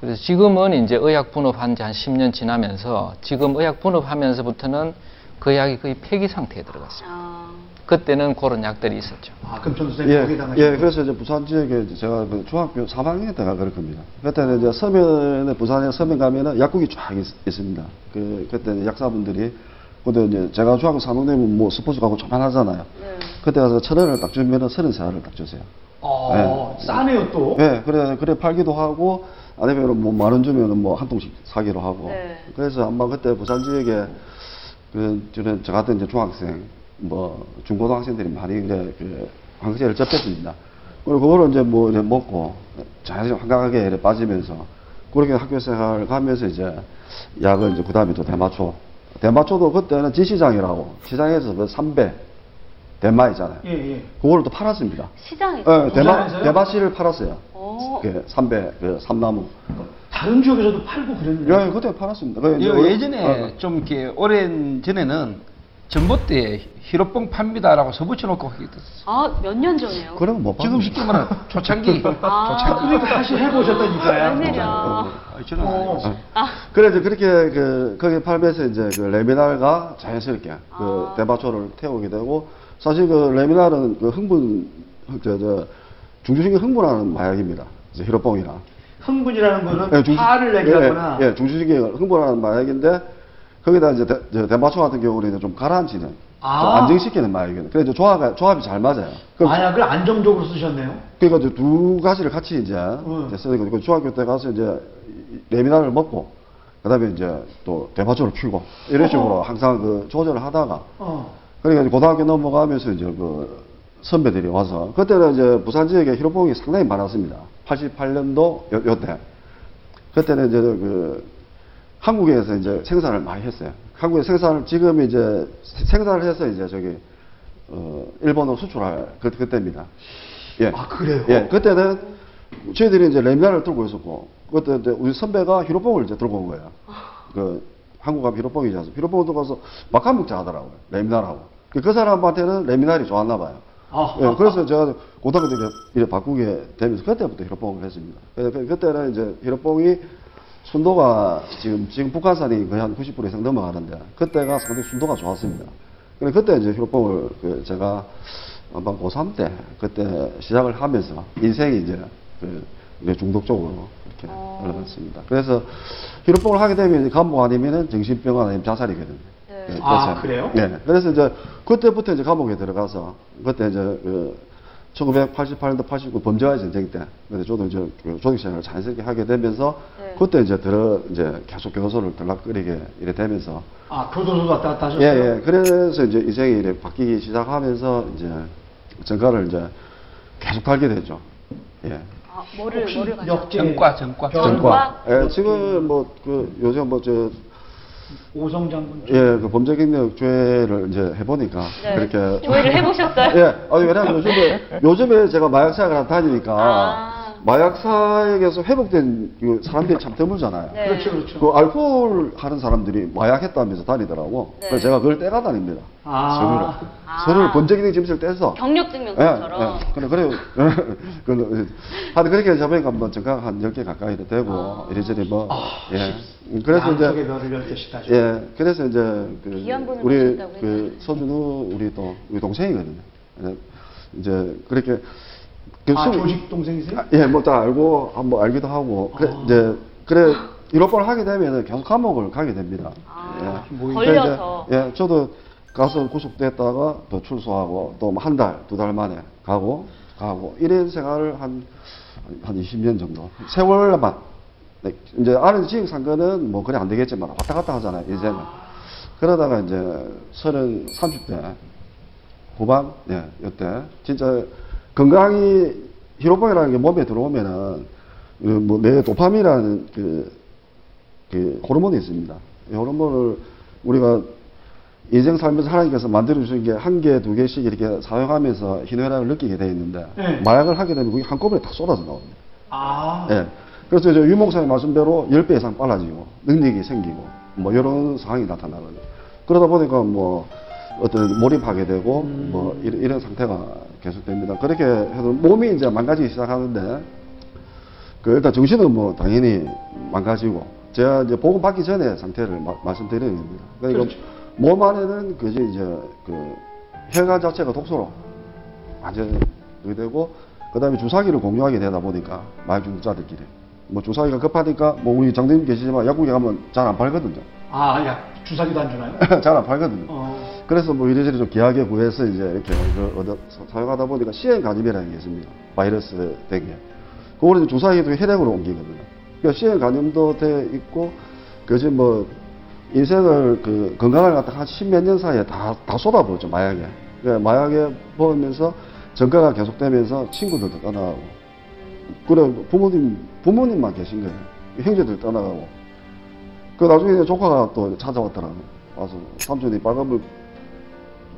그래서 지금은 이제 의약 분업한 지 한 10년 지나면서 지금 의약 분업하면서부터는 그 약이 거의 폐기 상태에 들어갔어요. 아, 그때는 그런 약들이 있었죠. 아, 그럼 전도사님 예, 거기 당하신 예? 그래서 이제 부산 지역에 제가 그 중학교 3학년 때가 그럴 겁니다. 그때는 이제 서면에, 부산에 서면 가면은 약국이 쫙 있, 습니다 그, 그때 약사분들이, 그때 이제 제가 중학교 3학년이면 뭐 스포츠 가고 조만하잖아요. 네. 그때 가서 천 원을 딱 주면은 서른 세 알을 딱 주세요. 아, 예. 싸네요 또. 예, 그래, 그래 팔기도 하고, 아니면 뭐만 원 주면은 뭐 한 통씩 사기로 하고. 네. 그래서 아마 그때 부산 지역에, 그, 저는 저 같은 이제 중학생, 뭐, 중고등학생들이 많이 그래, 그, 황제를 접했습니다. 그리고 그거를 이제 뭐, 이제 먹고, 자연스럽게 한가하게 빠지면서, 그렇게 학교 생활 가면서 이제, 약을 이제 그 다음에 또 대마초. 대마초도 그때는 지시장이라고, 시장에서 그 삼배, 대마 있잖아요. 예, 예. 그거를 또 팔았습니다. 시장에서. 예, 대마? 대마씨를 팔았어요. 어. 그 삼배, 그 삼나무. 다른 지역에서도 팔고 그랬는데. 예, 그때 팔았습니다. 그 이제 예, 예전에 어, 좀 이렇게 오랜 전에는 전봇대에 히로뽕 팝니다라고 서붙여 놓고 하게 됐어요. 아, 몇 년 전에요? 그런 뭐 지금 쉽게 말하면 <laughs> 초창기. 아. 초창기. 그러니까 다시 해보셨다니까요. 웬일이야. 아, 저는 안 어. 해봤어요. 아, 그래 이제 그렇게 그 거기 팔면서 이제 그 레미날과 자연스럽게 그 아. 대마초를 태우게 되고 사실 그 레미날은 그 흥분 저 저 중추신경 흥분하는 마약입니다. 이제 히로뽕이나. 흥분이라는 거는 예, 중추- 화를 내게 예, 하거나 예, 중추신경을 흥분하는 마약인데 거기다 이제 대, 대마초 같은 경우는 이제 좀 가라앉히는 아. 좀 안정시키는 마약이거든요. 그래서 조합이, 조합이 잘 맞아요. 그럼 마약을 안정적으로 쓰셨네요. 그러니까 이제 두 가지를 같이 이제, 음. 이제 쓰는 거고, 중학교 때 가서 이제 레미나를 먹고, 그 다음에 이제 또 대파초를 피우고, 이런 식으로 항상 그 조절을 하다가, 어. 그러니까 고등학교 넘어가면서 이제 그 선배들이 와서, 그때는 이제 부산 지역에 히로뽕이 상당히 많았습니다. 88년도 요, 요 때. 그때는 이제 그 한국에서 이제 생산을 많이 했어요. 한국에 생산을 지금 이제 생산을 해서 이제 저기 어 일본으로 수출할 그 그때입니다. 예. 아, 그래요? 예. 그때는 저희들이 이제 레미나를 들고 있었고 그때 이제 우리 선배가 히로뽕을 이제 들고 온 거예요. 그 한국 가면 히로뽕이지 않습니까? 히로뽕을 들고 가서 막한 먹자 하더라고요. 레미나라고. 그, 그 사람한테는 레미나리 좋았나 봐요. 아. 예, 그래서 제가 고등학교 때 바꾸게 되면서 그때부터 히로뽕을 했습니다. 그, 그, 그때는 이제 히로뽕이 순도가 지금 지금 북한산이 거의 한 90% 이상 넘어가는데 그때가 상당히 순도가 좋았습니다. 그래 그때 이제 히로뽕을 그 제가 아마 고3 때 그때 시작을 하면서 인생이 이제 그 이제 중독 쪽으로 이렇게 어. 흘러갔습니다. 그래서 히로뽕을 하게 되면 감옥 아니면은 정신병원 아니면 자살이거든요. 네. 예, 아, 그래서- 그래요? 네. 그래서 이제 그때부터 이제 감옥에 들어가서 그때 이제 그 1988년도 89 범죄와의 전쟁 때, 근데 저도 이제 그 조직생활을 자연스럽게 하게 되면서 네. 그때 이제 들어 이제 계속 교도소를 들락거리게 이래 되면서 아, 교도소 갔다 왔다 하셨어요? 예, 예. 그래서 이제 인생이 이래 바뀌기 시작하면서 이제 전과를 이제 계속 갈게 되죠. 예. 아, 뭐를 뭐를 전과, 전과. 전과? 전과. 예, 지금 뭐 그 요즘 뭐저 오성 장군. 예, 그 범죄 경력죄를 이제 해보니까 네. 그렇게 조회를 해보셨어요? <laughs> 예, 아니 왜냐면 요즘에 요즘에 제가 마약 사역을 다니니까 아. 마약 사역에서 회복된 그 사람들이 참 드물잖아요. 네. 그렇죠, 그렇죠. 그 알코올 하는 사람들이 마약 했다면서 다니더라고. 네. 그래서 제가 그걸 떼가 다닙니다. 아. 서류를. 아. 서류를 범죄기능 짐승을 떼서. 경력 예, 증명서처럼. 예. 그래, 그래. <laughs> 그, 하여튼 그렇게 해서 보니까 뭐 전가 한 10개 가까이 되고, 아. 이래저래 뭐, 예. 그래서 이제. 예, 그래서 이제 그 우리 그? 서준우 우리 또 우리 동생이거든요. 예, 이제 그렇게 그 아, 술- 조직 동생이세요? 아, 예, 뭐 다 알고 한번 알기도 하고 그래 아. 이제 그래 이런 걸 하게 되면은 계속 감옥을 가게 됩니다. 아, 예. 걸려서. 그래서 이제, 예, 저도 가서 구속됐다가 또 출소하고 또 한 달, 두 달 만에 가고 가고 이런 생활을 한 한 20년 정도 세월만 네, 이제 아는 지역 상거는 뭐 그래 안 되겠지만 왔다 갔다 하잖아요 이제는 그러다가 이제 서른 30대 후반 예 이때 진짜 건강이 히로뽕이라는 게 몸에 들어오면은 뭐뇌 도파민이라는 그, 그 호르몬이 있습니다. 이 호르몬을 우리가 인생 살면서 하나님께서 만들어 주신 게 한 개, 두 개씩 이렇게 사용하면서 희노애락을 느끼게 돼 있는데 네. 마약을 하게 되면 그게 한꺼번에 다 쏟아져 나옵니다. 아. 예. 그래서 이제 유 목사님 말씀대로 10배 이상 빨라지고 능력이 생기고 뭐 이런 상황이 나타나거든요. 그러다 보니까 뭐 어떤 몰입하게 되고 음. 뭐 이런, 이런 상태가 계속됩니다. 그렇게 해도 몸이 이제 망가지기 시작하는데 그 일단 정신은 뭐 당연히 망가지고 제가 이제 복음 받기 전에 상태를 마- 말씀드리는 겁니다. 그러니까 그렇죠. 몸 안에는 그지 이제 그 혈관 자체가 독소로 완전 되고 그다음에 주사기를 공유하게 되다 보니까 마약 중독자들끼리 뭐 주사기가 급하니까 뭐 우리 장대님 계시지만 약국에 가면 잘 안 팔거든요. 아, 야, 주사기도 안 주나요? <laughs> 잘 안 팔거든요. 어. 그래서 뭐 이래저래 좀 귀하게 구해서 이제 이렇게 그 얻어 사- 사용하다 보니까 시행 간염이라는 게 있습니다. 바이러스 된 게. 그거를 주사기도 혈액으로 옮기거든요. 그러니까 시행 간염도 돼 있고, 그지 뭐, 인생을 그 건강을 갖다 한 십몇 년 사이에 다, 다 쏟아부었죠, 마약에. 그러니까 마약에 보면서 전과가 계속되면서 친구들도 떠나가고, 그래, 부모님, 부모님만 계신 거예요. 형제들 떠나가고. 그 나중에 조카가 또 찾아왔더라고요. 와서 삼촌이 빨간불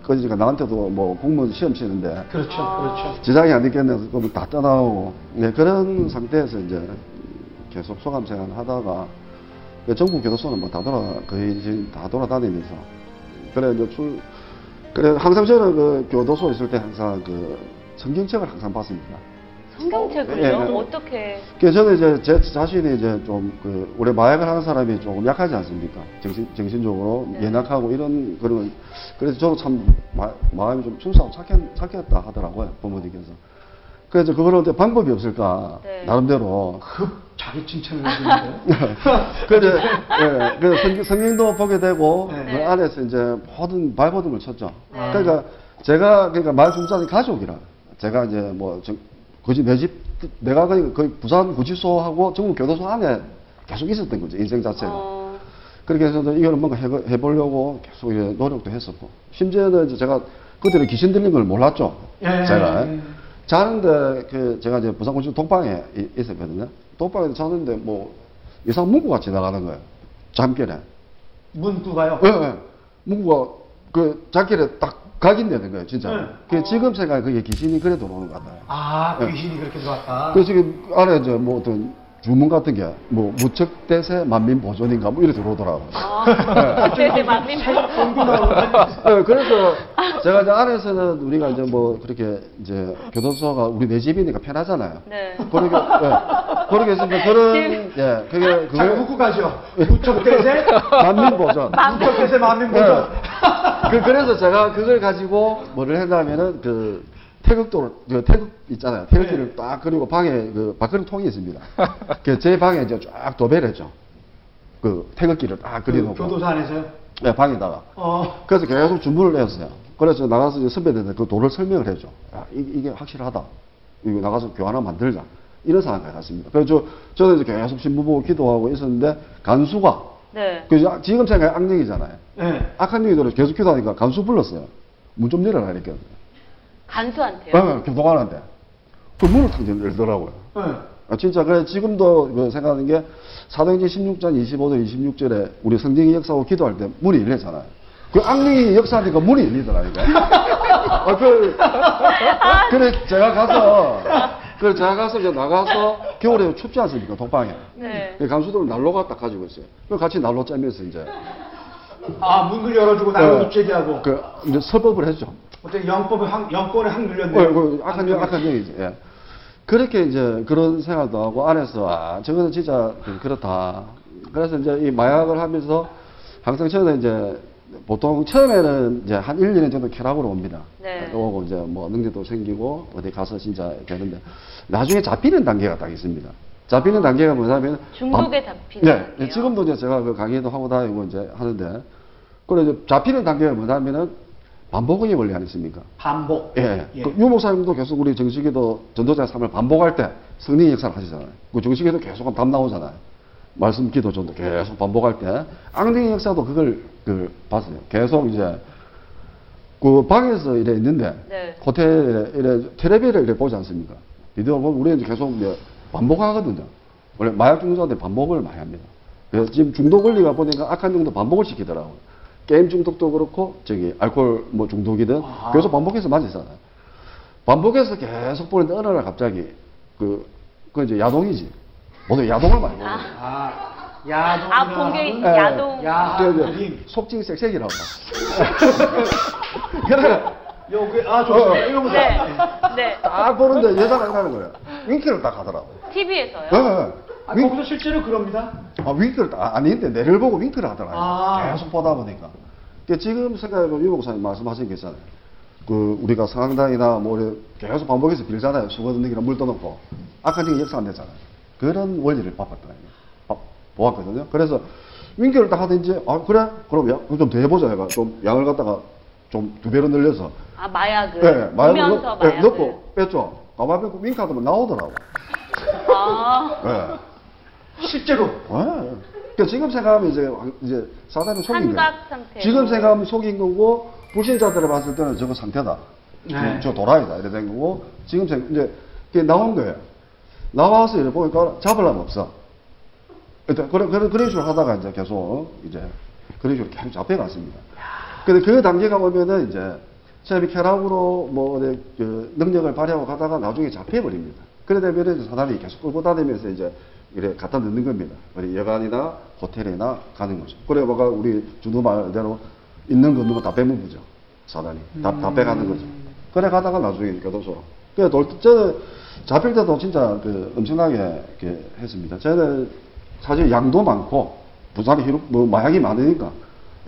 꺼지니까 나한테도 뭐 공무원 시험 치는데 그렇죠, 그렇죠. 지장이 안 있겠네. 그러면 다 떠나오고. 네, 그런 상태에서 이제 계속 소감 생활 하다가 그 전국 교도소는 뭐 다 돌아, 거의 지금 다 돌아다니면서 그래, 이제 출, 그래, 항상 저는 그 교도소에 있을 때 항상 그 성경책을 항상 봤습니다. 성경책을요? 예, 예. 어떻게? 그래서 저는 이제 제 자신이 이제 좀그 우리 마약을 하는 사람이 조금 약하지 않습니까? 정신 정신적으로 네. 연약하고 이런 그런 그래서 저도 참 마, 마음이 좀 순수하고 착했, 착했다 하더라고요 부모님께서. 그래서 그거는 어때 방법이 없을까 네. 나름대로 급 자기 칭찬을 해주는데. <laughs> 그래서 예, 그래서 성경, 성경도 보게 되고 네. 그 안에서 이제 모든 발버둥을 쳤죠. 네. 그러니까 제가 그러니까 말 중자는 가족이라 제가 이제 뭐 저, 굳이 매집 내가 거의, 거의 부산 구치소하고 전국 교도소 안에 계속 있었던 거죠 인생 자체가. 어, 그렇게 해서 이거는 뭔가 해보, 해보려고 계속 이제 노력도 했었고 심지어는 이제 제가 그때는 귀신 들린 걸 몰랐죠. 예, 제가 예. 자는데 그 제가 이제 부산 구치 독방에 이- 있었거든요. 독방에서 자는데 뭐 이상 문구가 지나가는 거예요. 잠결에. 문구가요. 예, 예. 문구가 그 잠결에 딱 각인되는 거예요, 진짜. 네. 그 지금 생각에 그게 귀신이 그래 들어오는 것 같아요. 아, 귀신이 그렇게 들어왔다. 그래서 지금 안에 이제 뭐 어떤 주문 같은 게 뭐 무척 대세 만민 보존인가 뭐 이래 들어오더라고요. 아, <laughs> 네, 만민 네, 그래서 제가 이제 안에서는 우리가 이제 뭐 그렇게 이제 교도소가 우리 내 집이니까 편하잖아요. 네. 그러게, 예. 그러게 했으니까 그런, 예, 그게, 잘 그게 묻고 가죠. 무척 대세, 만민 보전. 무척 대세 만민 예. 보전. 그, 그래서 제가 그걸 가지고 뭐를 했냐면은 그 태극도를, 그 태극 있잖아요. 태극기를 네. 딱 그리고 방에 그 밥그릇 통이 있습니다. <laughs> 그제 방에 이제 쫙 도배를 했죠. 그 태극기를 딱그 그려놓고. 교도소 안에서요. 예, 방에다가. 어. 그래서 계속 주문을 했어요. 그래서 나가서 이제 선배들한테 그 도를 설명을 해줘. 야, 이, 게 확실하다. 이거 나가서 교환 하나 만들자. 이런 상황까지 갔습니다. 그래서 저, 저는 이제 계속 신부 보고 기도하고 있었는데, 간수가, 네. 그 지금 생각에 악령이잖아요. 네. 악한 영이들을 계속 기도하니까 간수 불렀어요. 문 좀 열어라, 이렇게. 간수한테요. 어, 교도관한테. 그 문을 탁 열더라고요. 네. 아, 진짜 그래 지금도 그 생각하는 게 사도행전 16장 25절 26절에 우리 성경이 역사하고 기도할 때 문이 열리잖아요. 그 악령이 역사하니까 문이 열리더라니까. 아, <laughs> 그, 그래 제가 가서 그래 제가 가서 이제 나가서 겨울에 춥지 않습니까 독방에. 네. 그 감수들을 난로가 딱 가지고 있어요. 그 같이 난로 쬐면서 이제 아, 문을 열어주고 나를 입제기하고. 그 이제 설법을 했죠. 어떻게 영법을 확, 영권에 확 어, 눌렸네요. 그 악한 영, 악한 영이지. 예. 그렇게 이제 그런 생활도 하고 안에서 아, 저거는 진짜 그- 그렇다. 그래서 이제 이 마약을 하면서 항상 저는 이제 보통 처음에는 이제 한 1, 2년 정도 쾌락으로 옵니다. 네. 오고 이제 뭐 능력도 생기고 어디 가서 진짜 되는데 나중에 잡히는 단계가 딱 있습니다. 잡히는 단계가 뭐냐면 중독에 반- 잡히는 네, 단계요? 지금도 이제 제가 그 강의도 하고 다니고 이제 하는데 그래 이제 잡히는 단계가 뭐냐면은 반복의 원리 아니십니까? 반복. 예. 예. 그 유목사님도 계속 우리 정식에도 전도자의 삶을 반복할 때 성령 역사를 하시잖아요. 그 정식에도 계속 답 나오잖아요. 말씀 기도 전도 계속 반복할 때 악령의 역사도 그걸 그 봤어요. 계속 이제 그 방에서 이래 있는데 네. 호텔에 이래 텔레비를 이래 보지 않습니까? 비디오를 보면 우리는 계속 이제 반복하거든요. 원래 마약 중독자들 반복을 많이 합니다. 그래서 지금 중독 원리가 보니까 악한 정도 반복을 시키더라고요. 게임 중독도 그렇고 저기 알코올 뭐 중독이든 아. 계속 반복해서 맞으잖아요. 반복해서 계속 보는데 어느 날 갑자기 그, 그 이제 야동이지. 모두 야동을 많이 보는. 아, 야동. 아, 본게 예. 야동. 야, <laughs> 그 이제 그림. 속칭 색색이라고. 그래. 여기, 아, 좋습니다. 어. 이런 거. 네. 네. 딱 보는데 여자가 일하는 거예요. 윙크를 딱 하더라고. TV에서요. 예, 예. 아, 윙- 거기서 실제로 그럽니다. 아, 윙크를, 딱- 아닌데, 내를 보고 윙크를 하더라고요. 아. 계속 보다 보니까. 그 지금 생각해보면 유 목사님 말씀하신 게 있잖아요. 그, 우리가 상당이나 뭐, 이렇게 계속 반복해서 빌잖아요. 수건 넣는 기나 물 떠놓고. 악한 적이 역사 안 되잖아요. 그런 원리를 봐봤더라고요. 봐- 보았거든요. 그래서 윙크를 딱 하든지, 아, 그래? 그럼 야, 좀더 해보자. 해가 좀 양을 갖다가 좀 두 배로 늘려서. 아, 마약을. 예, 마약을 보면서 넣, 예, 마약을. 넣고 뺐죠. 가만히 뺐고 윙크 하더만 나오더라고. 아. 예. 실제로. 아, 그러니까 지금 생각하면 이제 왕- 이제 사단이 속인 거예요. 지금 생각하면 속인 거고 불신자들을 봤을 때는 저거 상태다. 네. 저 도라이다 이래 된 거고 지금 생 이제 그게 나온 거예요. 나와서 이래 보니까 잡으려면 없어. 일단 그런 그런 그런 식으로 하다가 이제 계속 이제 그런 식으로 계속 잡혀갔습니다. 근데 그 단계가 오면은 이제 처음에 쾌락으로 뭐 어디 그 능력을 발휘하고 가다가 나중에 잡혀버립니다. 그래 되면 이제 사단이 계속 끌고 다니면서 이제 이래 갖다 넣는 겁니다. 우리 여관이나 호텔이나 가는 거죠. 그래 뭐가 우리 준호 말대로 있는 거 없는 거 다 빼먹죠. 사단이 다, 다 빼가는 거죠. 그래 가다가 나중에 교도소. 그래 돌 저는 잡힐 때도 진짜 그 엄청나게 이렇게 했습니다. 저는 사실 양도 많고 부산이 희록 뭐 마약이 많으니까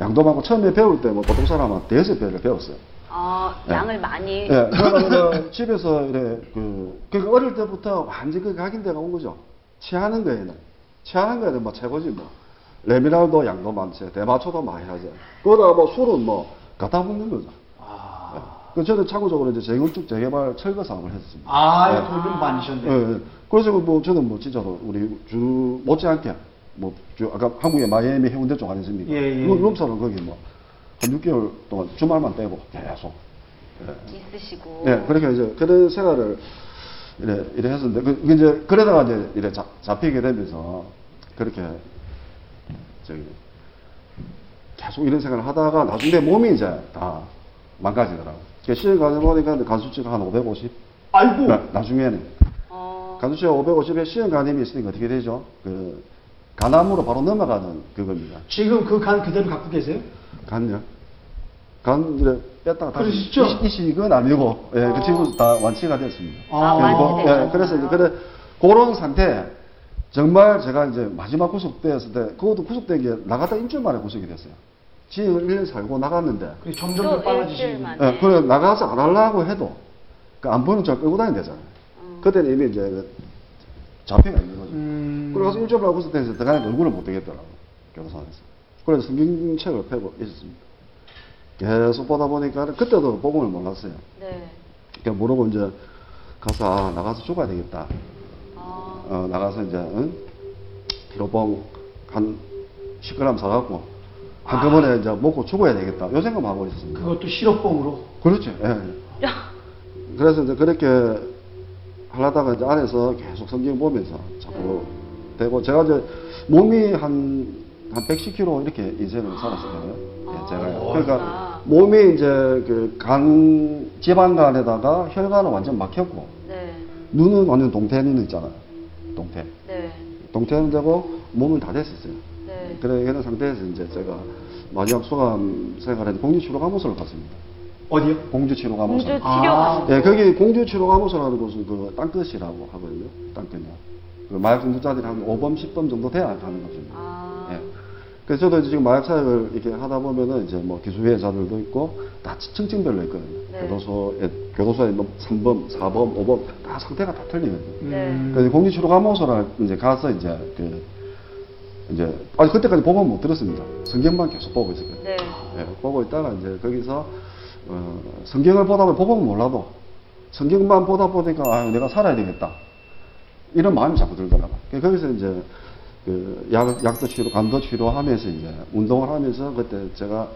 양도 많고 처음에 배울 때 뭐 보통 사람은 대여섯 배를 배웠어요. 아, 네. 양을 많이. 예, 그러니까 <laughs> 집에서 이래 그 그러니까 어릴 때부터 완전 그 각인대가 온 거죠. 취하는 거에는 취하는 거에는 뭐 최고지 뭐. 레미날도 양도 많지, 대마초도 많이 하지. 그러다가 뭐 술은 뭐 갖다 먹는 거죠. 예. 그 저는 참고적으로 이제 재건축 재개발 철거 사업을 했습니다. 아, 예. 돈좀 많으셨네. 예, 예. 그래서 뭐 저는 뭐 진짜로 우리 주 못지않게 뭐 주, 아까 한국의 마이애미 해운대 쪽 아니십니까? 예, 예. 그 룸사는 거기 뭐 한 6개월 동안 주말만 빼고 계속. 예. 있으시고. 예, 그렇게 이제 그런 생활을 이래, 이래 했었는데, 그, 그 이제, 그러다가 이제 이래 잡, 잡히게 되면서, 그렇게, 저기, 계속 이런 생활을 하다가 나중에 몸이 이제 다 망가지더라고. 그 시험 가보니까 간수치가 한 550. 아이고. 나, 나중에는. 어, 간수치가 550에 시험 간임이 있으니까 어떻게 되죠? 그, 간암으로 바로 넘어가는 그겁니다. 지금 그 간 그대로 갖고 계세요? 간요? 간, 이래 뺐다가 다시. 그러시죠? 이, 이식은 아니고, 예, 그 친구 다 완치가 됐습니다. 아, 그리고, 완치되셨어요. 예, 그래서 이제 그래 그런 상태 정말 제가 이제 마지막 구속되었을 때 그것도 구속된 게 나갔다 일주일 만에 구속이 됐어요. 지역을 1년 살고 나갔는데 그게 점점 또더 빨라지시는 일주일 만에. 예, 그래 나가서 안 하려고 해도 그 안 보는 척 끌고 다니면 되잖아요. 음. 그때는 이미 이제 그 잡혀가 있는 거죠. 음. 그래서 일주일 만에 구속돼서 들어가니까 얼굴을 못 되겠더라고 교도소에서. 그래서 성경책을 펴고 있었습니다. 계속 보다 보니까 그때도 복음을 몰랐어요. 네. 그냥 모르고 이제 가서 아, 나가서 죽어야 되겠다. 아, 어, 나가서 이제 응? 기로봉 한 10g 사갖고 한꺼번에 이제 먹고 죽어야 되겠다. 요 생각하고 있었습니다. 그것도 시럽봉으로. 그렇죠. 예. 그래서 이제 그렇게 하려다가 이제 안에서 계속 성경 보면서 자꾸 되고 제가 이제 몸이 한, 한 110kg 이렇게 인생을 살았어요. 예, 제가요. 그러니까 아. 몸이 이제 그 간, 지방간에다가 혈관은 완전 막혔고 네. 눈은 완전 동태는 있잖아요. 동태. 네. 동태는 되고 몸은 다 됐었어요. 네. 그래 이런 상태에서 이제 제가 마지막 소감 생활에 공주치료감호소를 갔습니다. 어디요? 공주치료감호소. 공주 아. 치료가. 예, 거기 공주치료감호소라는 곳은 그 땅끝이라고 하거든요. 땅끝요. 그 마약 중독자들이 한 5범, 10범 정도 돼야 가는 곳입니다. 아. 예. 그래서 저도 이제 지금 마약 사역을 이렇게 하다 보면은 이제 뭐 기수회자들도 있고 다 층층별로 있거든요. 네. 교도소에, 교도소에 뭐 3범, 4범, 5범 다 상태가 다 틀리거든요. 네. 그래서 공주치료 감호소를 이제 가서 이제 그 이제 아니 그때까지 복음 못 들었습니다. 성경만 계속 보고 있었거든요. 네. 예, 보고 있다가 이제 거기서 어, 성경을 보다 보면 복음은 몰라도 성경만 보다 보니까 아 내가 살아야 되겠다 이런 마음이 자꾸 들더라고요. 그래서 거기서 이제 그 약, 약도 치료, 간도 치료하면서 이제 운동을 하면서 그때 제가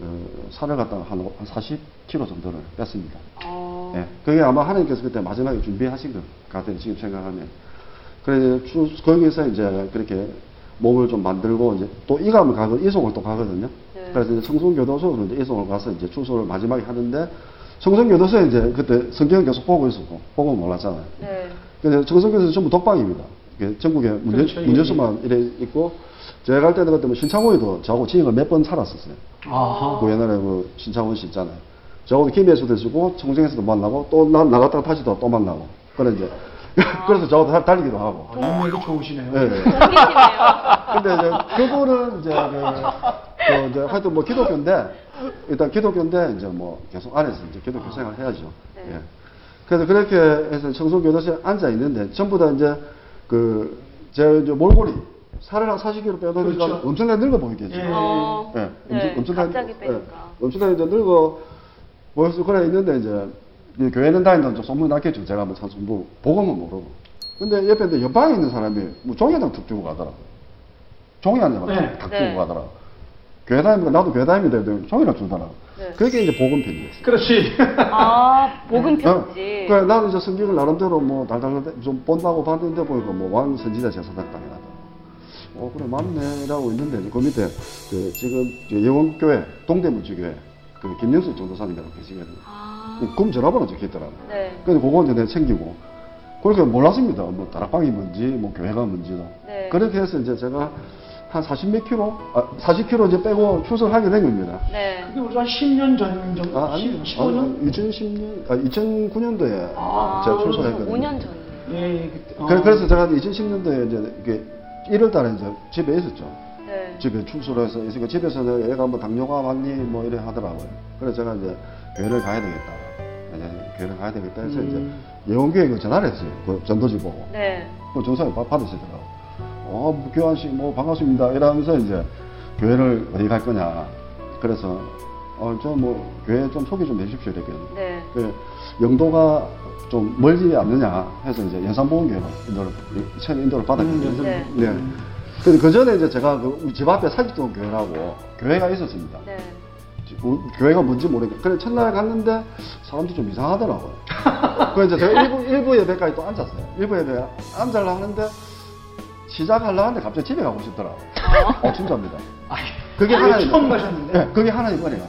어, 살을 갖다가 한, 오- 한 40kg 정도를 뺐습니다. 어. 예, 그게 아마 하나님께서 그때 마지막에 준비하신 것 같아요. 지금 생각하면. 그래서 주- 거기서 이제 그렇게 몸을 좀 만들고 이제 또 이감을 가고 이송을 또 가거든요. 네. 그래서 이제 청송교도소로 이제 이송을 가서 이제 추소를 마지막에 하는데 청송교도소에 이제 그때 성경 계속 보고 있었고 보고 몰랐잖아요. 네. 근데 청송교도소 전부 독방입니다. 그 전국에 문제, 그렇죠, 문제수만 이래 있고 제가 갈 때는 그때 뭐 신창호에도 저하고 지인을 몇 번 살았었어요. 아하. 그 옛날에 그 신창원 씨 있잖아요. 저하고 김해에서도 쓰고 청정에서도 만나고 또 나, 나갔다가 다시 또, 또 만나고. 그래 이제 <laughs> 그래서 저하고 다- 달리기도 하고. 너무 얘기 좋으시네요. <laughs> 동기시네요. 근데 이제 그분은 이제 그, 그 이제 하여튼 뭐 기독교인데 일단 기독교인데 이제 뭐 계속 안에서 이제 기독교 생활 해야죠. 네. 예. 그래서 그렇게 해서 청소교도소에 앉아 있는데 전부 다 이제 그제 이제 몰골이 살을 한 40kg 빼놓으니까 그렇죠. 엄청나게 늙어 보이겠죠. 예. 어. 예, 네. 엄청, 갑자기 빼니까. 예, 엄청나게 이제 늙어 보여서 그래 있는데 이제 이 교회는 다니는 좀 소문이 났겠죠. 제가 뭐 사실 뭐 복음은 모르고. 근데 옆에 이제 옆방에 있는 사람이 뭐 종이 한장툭 주고 가더라고. 종이 한 장을 네. 탁 네. 주고 가더라고. 교회 다니니까 나도 교회 다니는데 왜 종이를 주더라고. 네. 그게 이제 복음 편지였어요. 그렇지. 아, 복음 어, 편지. 그래, 나는 이제 성경을 나름대로 뭐 달달 좀 본다고 봤는데 보니까 뭐 왕 선지자 제사장당이라다. 어 그래 맞네 라고 있는데 그 밑에 그 지금 저 영원교회 동대문주교회 그 김영수 전도사님이라고 계시거든요. 아. 그럼 전화번호 적혀 있더라고. 네. 그래서 그거 이제 내가 챙기고 그렇게 몰랐습니다. 뭐 다락방이 뭔지 뭐 교회가 뭔지도. 네. 그렇게 해서 이제 제가 한 40몇 킬로, 아 40킬로 이제 빼고 출소하게 된 겁니다. 네. 그게 우리가 한 10년 전 정도? 아, 아니, 15년? 2010년, 아, 2009년도에 아, 제가 출소했거든요. 5년 전에. 예, 그때. 어. 그래, 서 제가 2010년도에 이제 이게 1월 달에 이제 집에 있었죠. 네. 집에 출소를 해서 있으니까 집에서는 애가 뭐 당뇨가 왔니 뭐 이래 하더라고요. 그래서 제가 이제 교회를 가야 되겠다. 예, 교회를 가야 되겠다 해서 음. 이제 예원교회 그 전화를 했어요. 그 전도지 보고. 네. 그 전사님 받- 받으시더라고. 어, 교환 씨, 뭐, 반갑습니다. 이러면서 이제, 교회를 어디 갈 거냐. 그래서, 어, 저 뭐, 교회 좀 소개 좀 해주십시오. 이렇게. 네. 그, 영도가 좀 멀지 않느냐 해서 이제 연산보험교회로 인도를, 처음 인도를 받았거든요. 네. 네. 근데 그 전에 이제 제가 그 우리 집 앞에 사직동 교회라고 교회가 있었습니다. 네. 우- 교회가 뭔지 모르겠고. 그래, 첫날 갔는데 사람들이 좀 이상하더라고요. <laughs> 그래서 제가 일부, 일부 예배까지 또 앉았어요. 일부 예배 앉으려고 하는데 시작하려고 하는데 갑자기 집에 가고 싶더라고요. 어, 진짜입니다. 그게 아, 하나님. 처음 가셨는데? 네, 그게 하나님 은혜가.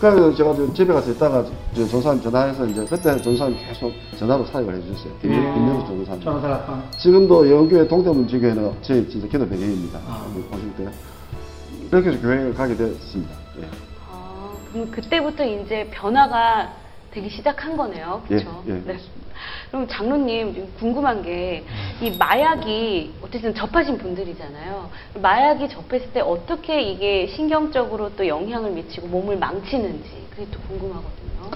그래서 제가 저 집에 가서 있다가 저 전사님 전화해서 이제 그때 전사님 계속 전화로 사역을 해주셨어요. 김, 음. 김명수 전사님. 전화사 아빠. 지금도 영교회 동대문 지교회는 제 진짜 기도 배경입니다. 아. 오실 때. 그렇게 해서 교회를 가게 됐습니다. 예. 아, 그럼 그때부터 이제 변화가 되기 시작한 거네요. 그렇죠? 예, 예, 네. 그럼 장로님 좀 궁금한 게 이 마약이 어쨌든 접하신 분들이잖아요. 마약이 접했을 때 어떻게 이게 신경적으로 또 영향을 미치고 몸을 망치는지 그게 또 궁금하거든요.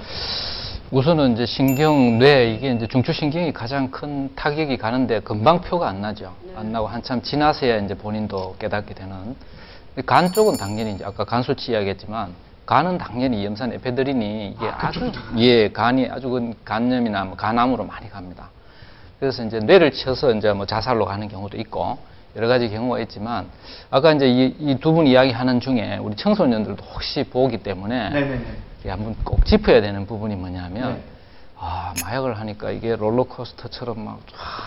우선은 이제 신경, 뇌, 이게 이제 중추신경이 가장 큰 타격이 가는데 금방 표가 안 나죠. 네. 안 나고 한참 지나서야 이제 본인도 깨닫게 되는. 간 쪽은 당연히 이제 아까 간 수치 이야기했지만 간은 당연히 염산 에페드린이 이게 아, 주 예, 간이 아주 그 간염이나 뭐 간암으로 많이 갑니다. 그래서 이제 뇌를 쳐서 이제 뭐 자살로 가는 경우도 있고 여러 가지 경우가 있지만 아까 이제 이두분 이야기하는 중에 우리 청소년들도 혹시 보기 때문에 네네네. 이게 한번 꼭 짚어야 되는 부분이 뭐냐면 네. 아 마약을 하니까 이게 롤러코스터처럼 막쫙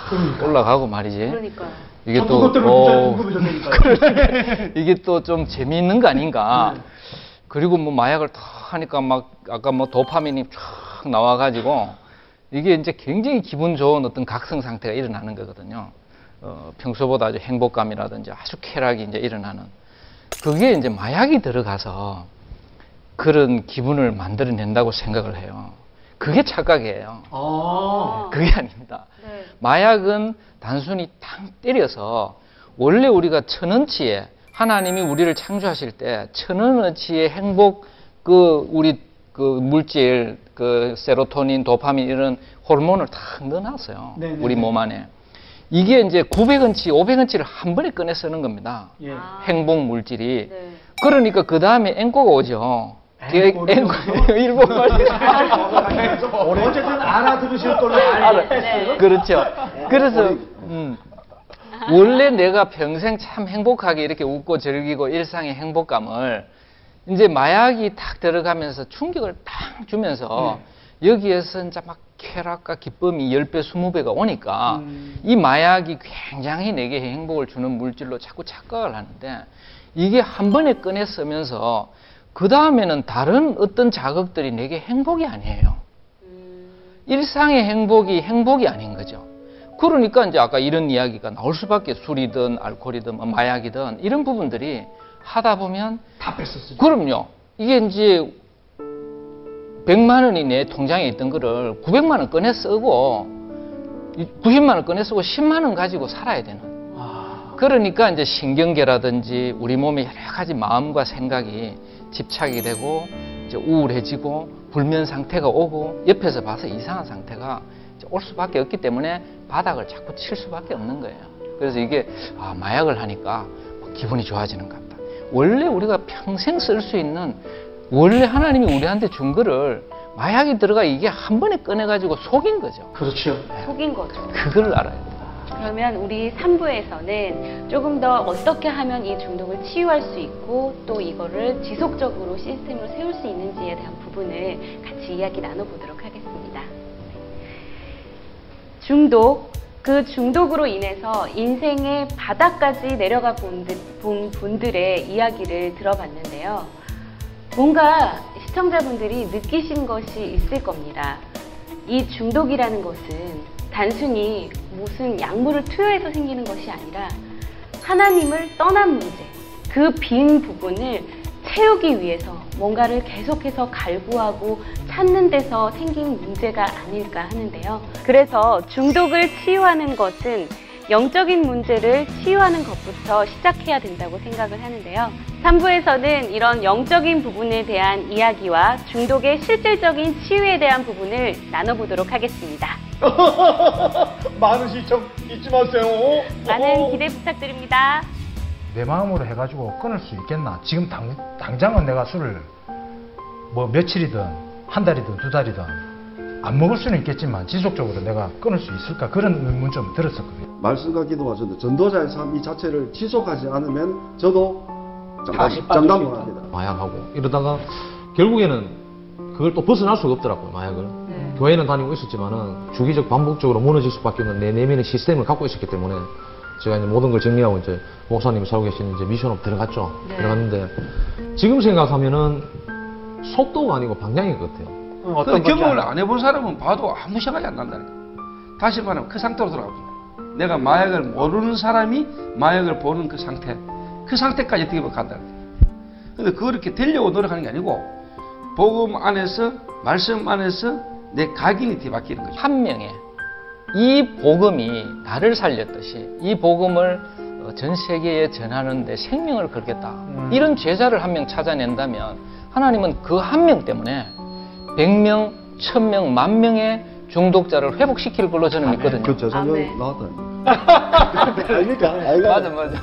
그러니까. 올라가고 말이지. 그러니까요. 이게 저또 어. <laughs> 이게 또 좀 재미있는 거 아닌가. 네. 그리고 뭐 마약을 다 하니까 막 아까 뭐 도파민이 쫙 나와가지고 이게 이제 굉장히 기분 좋은 어떤 각성 상태가 일어나는 거거든요. 어, 평소보다 아주 행복감이라든지 아주 쾌락이 이제 일어나는. 그게 이제 마약이 들어가서 그런 기분을 만들어낸다고 생각을 해요. 그게 착각이에요. 아. 그게 아닙니다. 네. 마약은 단순히 탕 때려서 원래 우리가 천원치에 하나님이 우리를 창조하실 때 천원어치의 행복 그 우리 그 물질 그 세로토닌, 도파민 이런 호르몬을 다 넣어놨어요. 네네네. 우리 몸 안에. 이게 이제 900원치, 500원치를 한 번에 꺼내 쓰는 겁니다. 예. 아. 행복 물질이. 네. 그러니까 그 다음에 앵꼬가 오죠. 앵꼬, 여기서? <laughs> 일본 말이. 어쨌든 알아들으실 걸로. 알겠어요. 그렇죠. 그래서 음, 원래 내가 평생 참 행복하게 이렇게 웃고 즐기고 일상의 행복감을 이제 마약이 탁 들어가면서 충격을 탁 주면서 여기에서 이제 막 쾌락과 기쁨이 10배, 20배가 오니까 음. 이 마약이 굉장히 내게 행복을 주는 물질로 자꾸 착각을 하는데 이게 한 번에 꺼내 쓰면서 그 다음에는 다른 어떤 자극들이 내게 행복이 아니에요. 음, 일상의 행복이 행복이 아닌 거죠. 그러니까 이제 아까 이런 이야기가 나올 수밖에 술이든 알코올이든 뭐 마약이든 이런 부분들이 하다 보면 다 뺐었어요. 그럼요. 이게 이제 100만 원이 내 통장에 있던 거를 900만 원 꺼내 쓰고 90만 원 꺼내 쓰고 10만 원 가지고 살아야 되는 아. 그러니까 이제 신경계라든지 우리 몸의 여러 가지 마음과 생각이 집착이 되고 이제 우울해지고 불면 상태가 오고 옆에서 봐서 이상한 상태가 올 수밖에 없기 때문에 바닥을 자꾸 칠 수밖에 없는 거예요. 그래서 이게 아 마약을 하니까 뭐 기분이 좋아지는 것 같다. 원래 우리가 평생 쓸 수 있는 원래 하나님이 우리한테 준 거를 마약이 들어가 이게 한 번에 꺼내가지고 속인 거죠. 그렇죠. 속인 거죠. 그걸 알아야 돼요. 그러면 우리 3부에서는 조금 더 어떻게 하면 이 중독을 치유할 수 있고 또 이거를 지속적으로 시스템으로 세울 수 있는지에 대한 부분을 같이 이야기 나눠보도록 하겠습니다. 중독, 그 중독으로 인해서 인생의 바닥까지 내려가 본, 분들의 이야기를 들어봤는데요. 뭔가 시청자분들이 느끼신 것이 있을 겁니다. 이 중독이라는 것은 단순히 무슨 약물을 투여해서 생기는 것이 아니라 하나님을 떠난 문제, 그 빈 부분을 채우기 위해서 뭔가를 계속해서 갈구하고 찾는 데서 생긴 문제가 아닐까 하는데요. 그래서 중독을 치유하는 것은 영적인 문제를 치유하는 것부터 시작해야 된다고 생각을 하는데요. 3부에서는 이런 영적인 부분에 대한 이야기와 중독의 실질적인 치유에 대한 부분을 나눠보도록 하겠습니다. <laughs> 많은 시청 잊지 마세요. 많은 기대 부탁드립니다. 내 마음으로 해가지고 끊을 수 있겠나? 지금 당, 당장은 내가 술을 뭐 며칠이든 한 달이든 두 달이든 안 먹을 수는 있겠지만 지속적으로 내가 끊을 수 있을까? 그런 의문 좀 들었었거든요. 말씀과 기도와 전도, 전도자의 삶 이 자체를 지속하지 않으면 저도 장담, 장담을. 합니다. 마약하고 이러다가 결국에는 그걸 또 벗어날 수가 없더라고요 마약을 교회는 다니고 있었지만은 주기적 반복적으로 무너질 수밖에 없는 내 내면의 시스템을 갖고 있었기 때문에 제가 이제 모든 걸 정리하고 이제 목사님이 살고 계신 이제 미션업 들어갔죠 네. 들어갔는데 지금 생각하면은 속도가 아니고 방향인 것 같아요 어떤 그 경험을. 안 해본 사람은 봐도 아무 생각이 안 난다니까. 다시 말하면 그 상태로 돌아갑니다. 내가 마약을 모르는 사람이 마약을 보는 그 상태, 그 상태까지 어떻게 보면 간다는 거예요. 근데 그걸 이렇게 되려고 노력하는 게 아니고, 복음 안에서, 말씀 안에서 내 각인이 뒤바뀌는 거죠. 한 명의 이 복음이 나를 살렸듯이 이 복음을 어, 전 세계에 전하는데 생명을 걸겠다. 이런 제자를 한 명 찾아낸다면 하나님은 그 한 명 때문에 100명, 1000명, 만 명의 중독자를 회복시킬 걸로 저는 믿거든요. 그 재작년 아멘. 나왔다. <laughs> 아닙니까? 아이가 맞아, 맞아.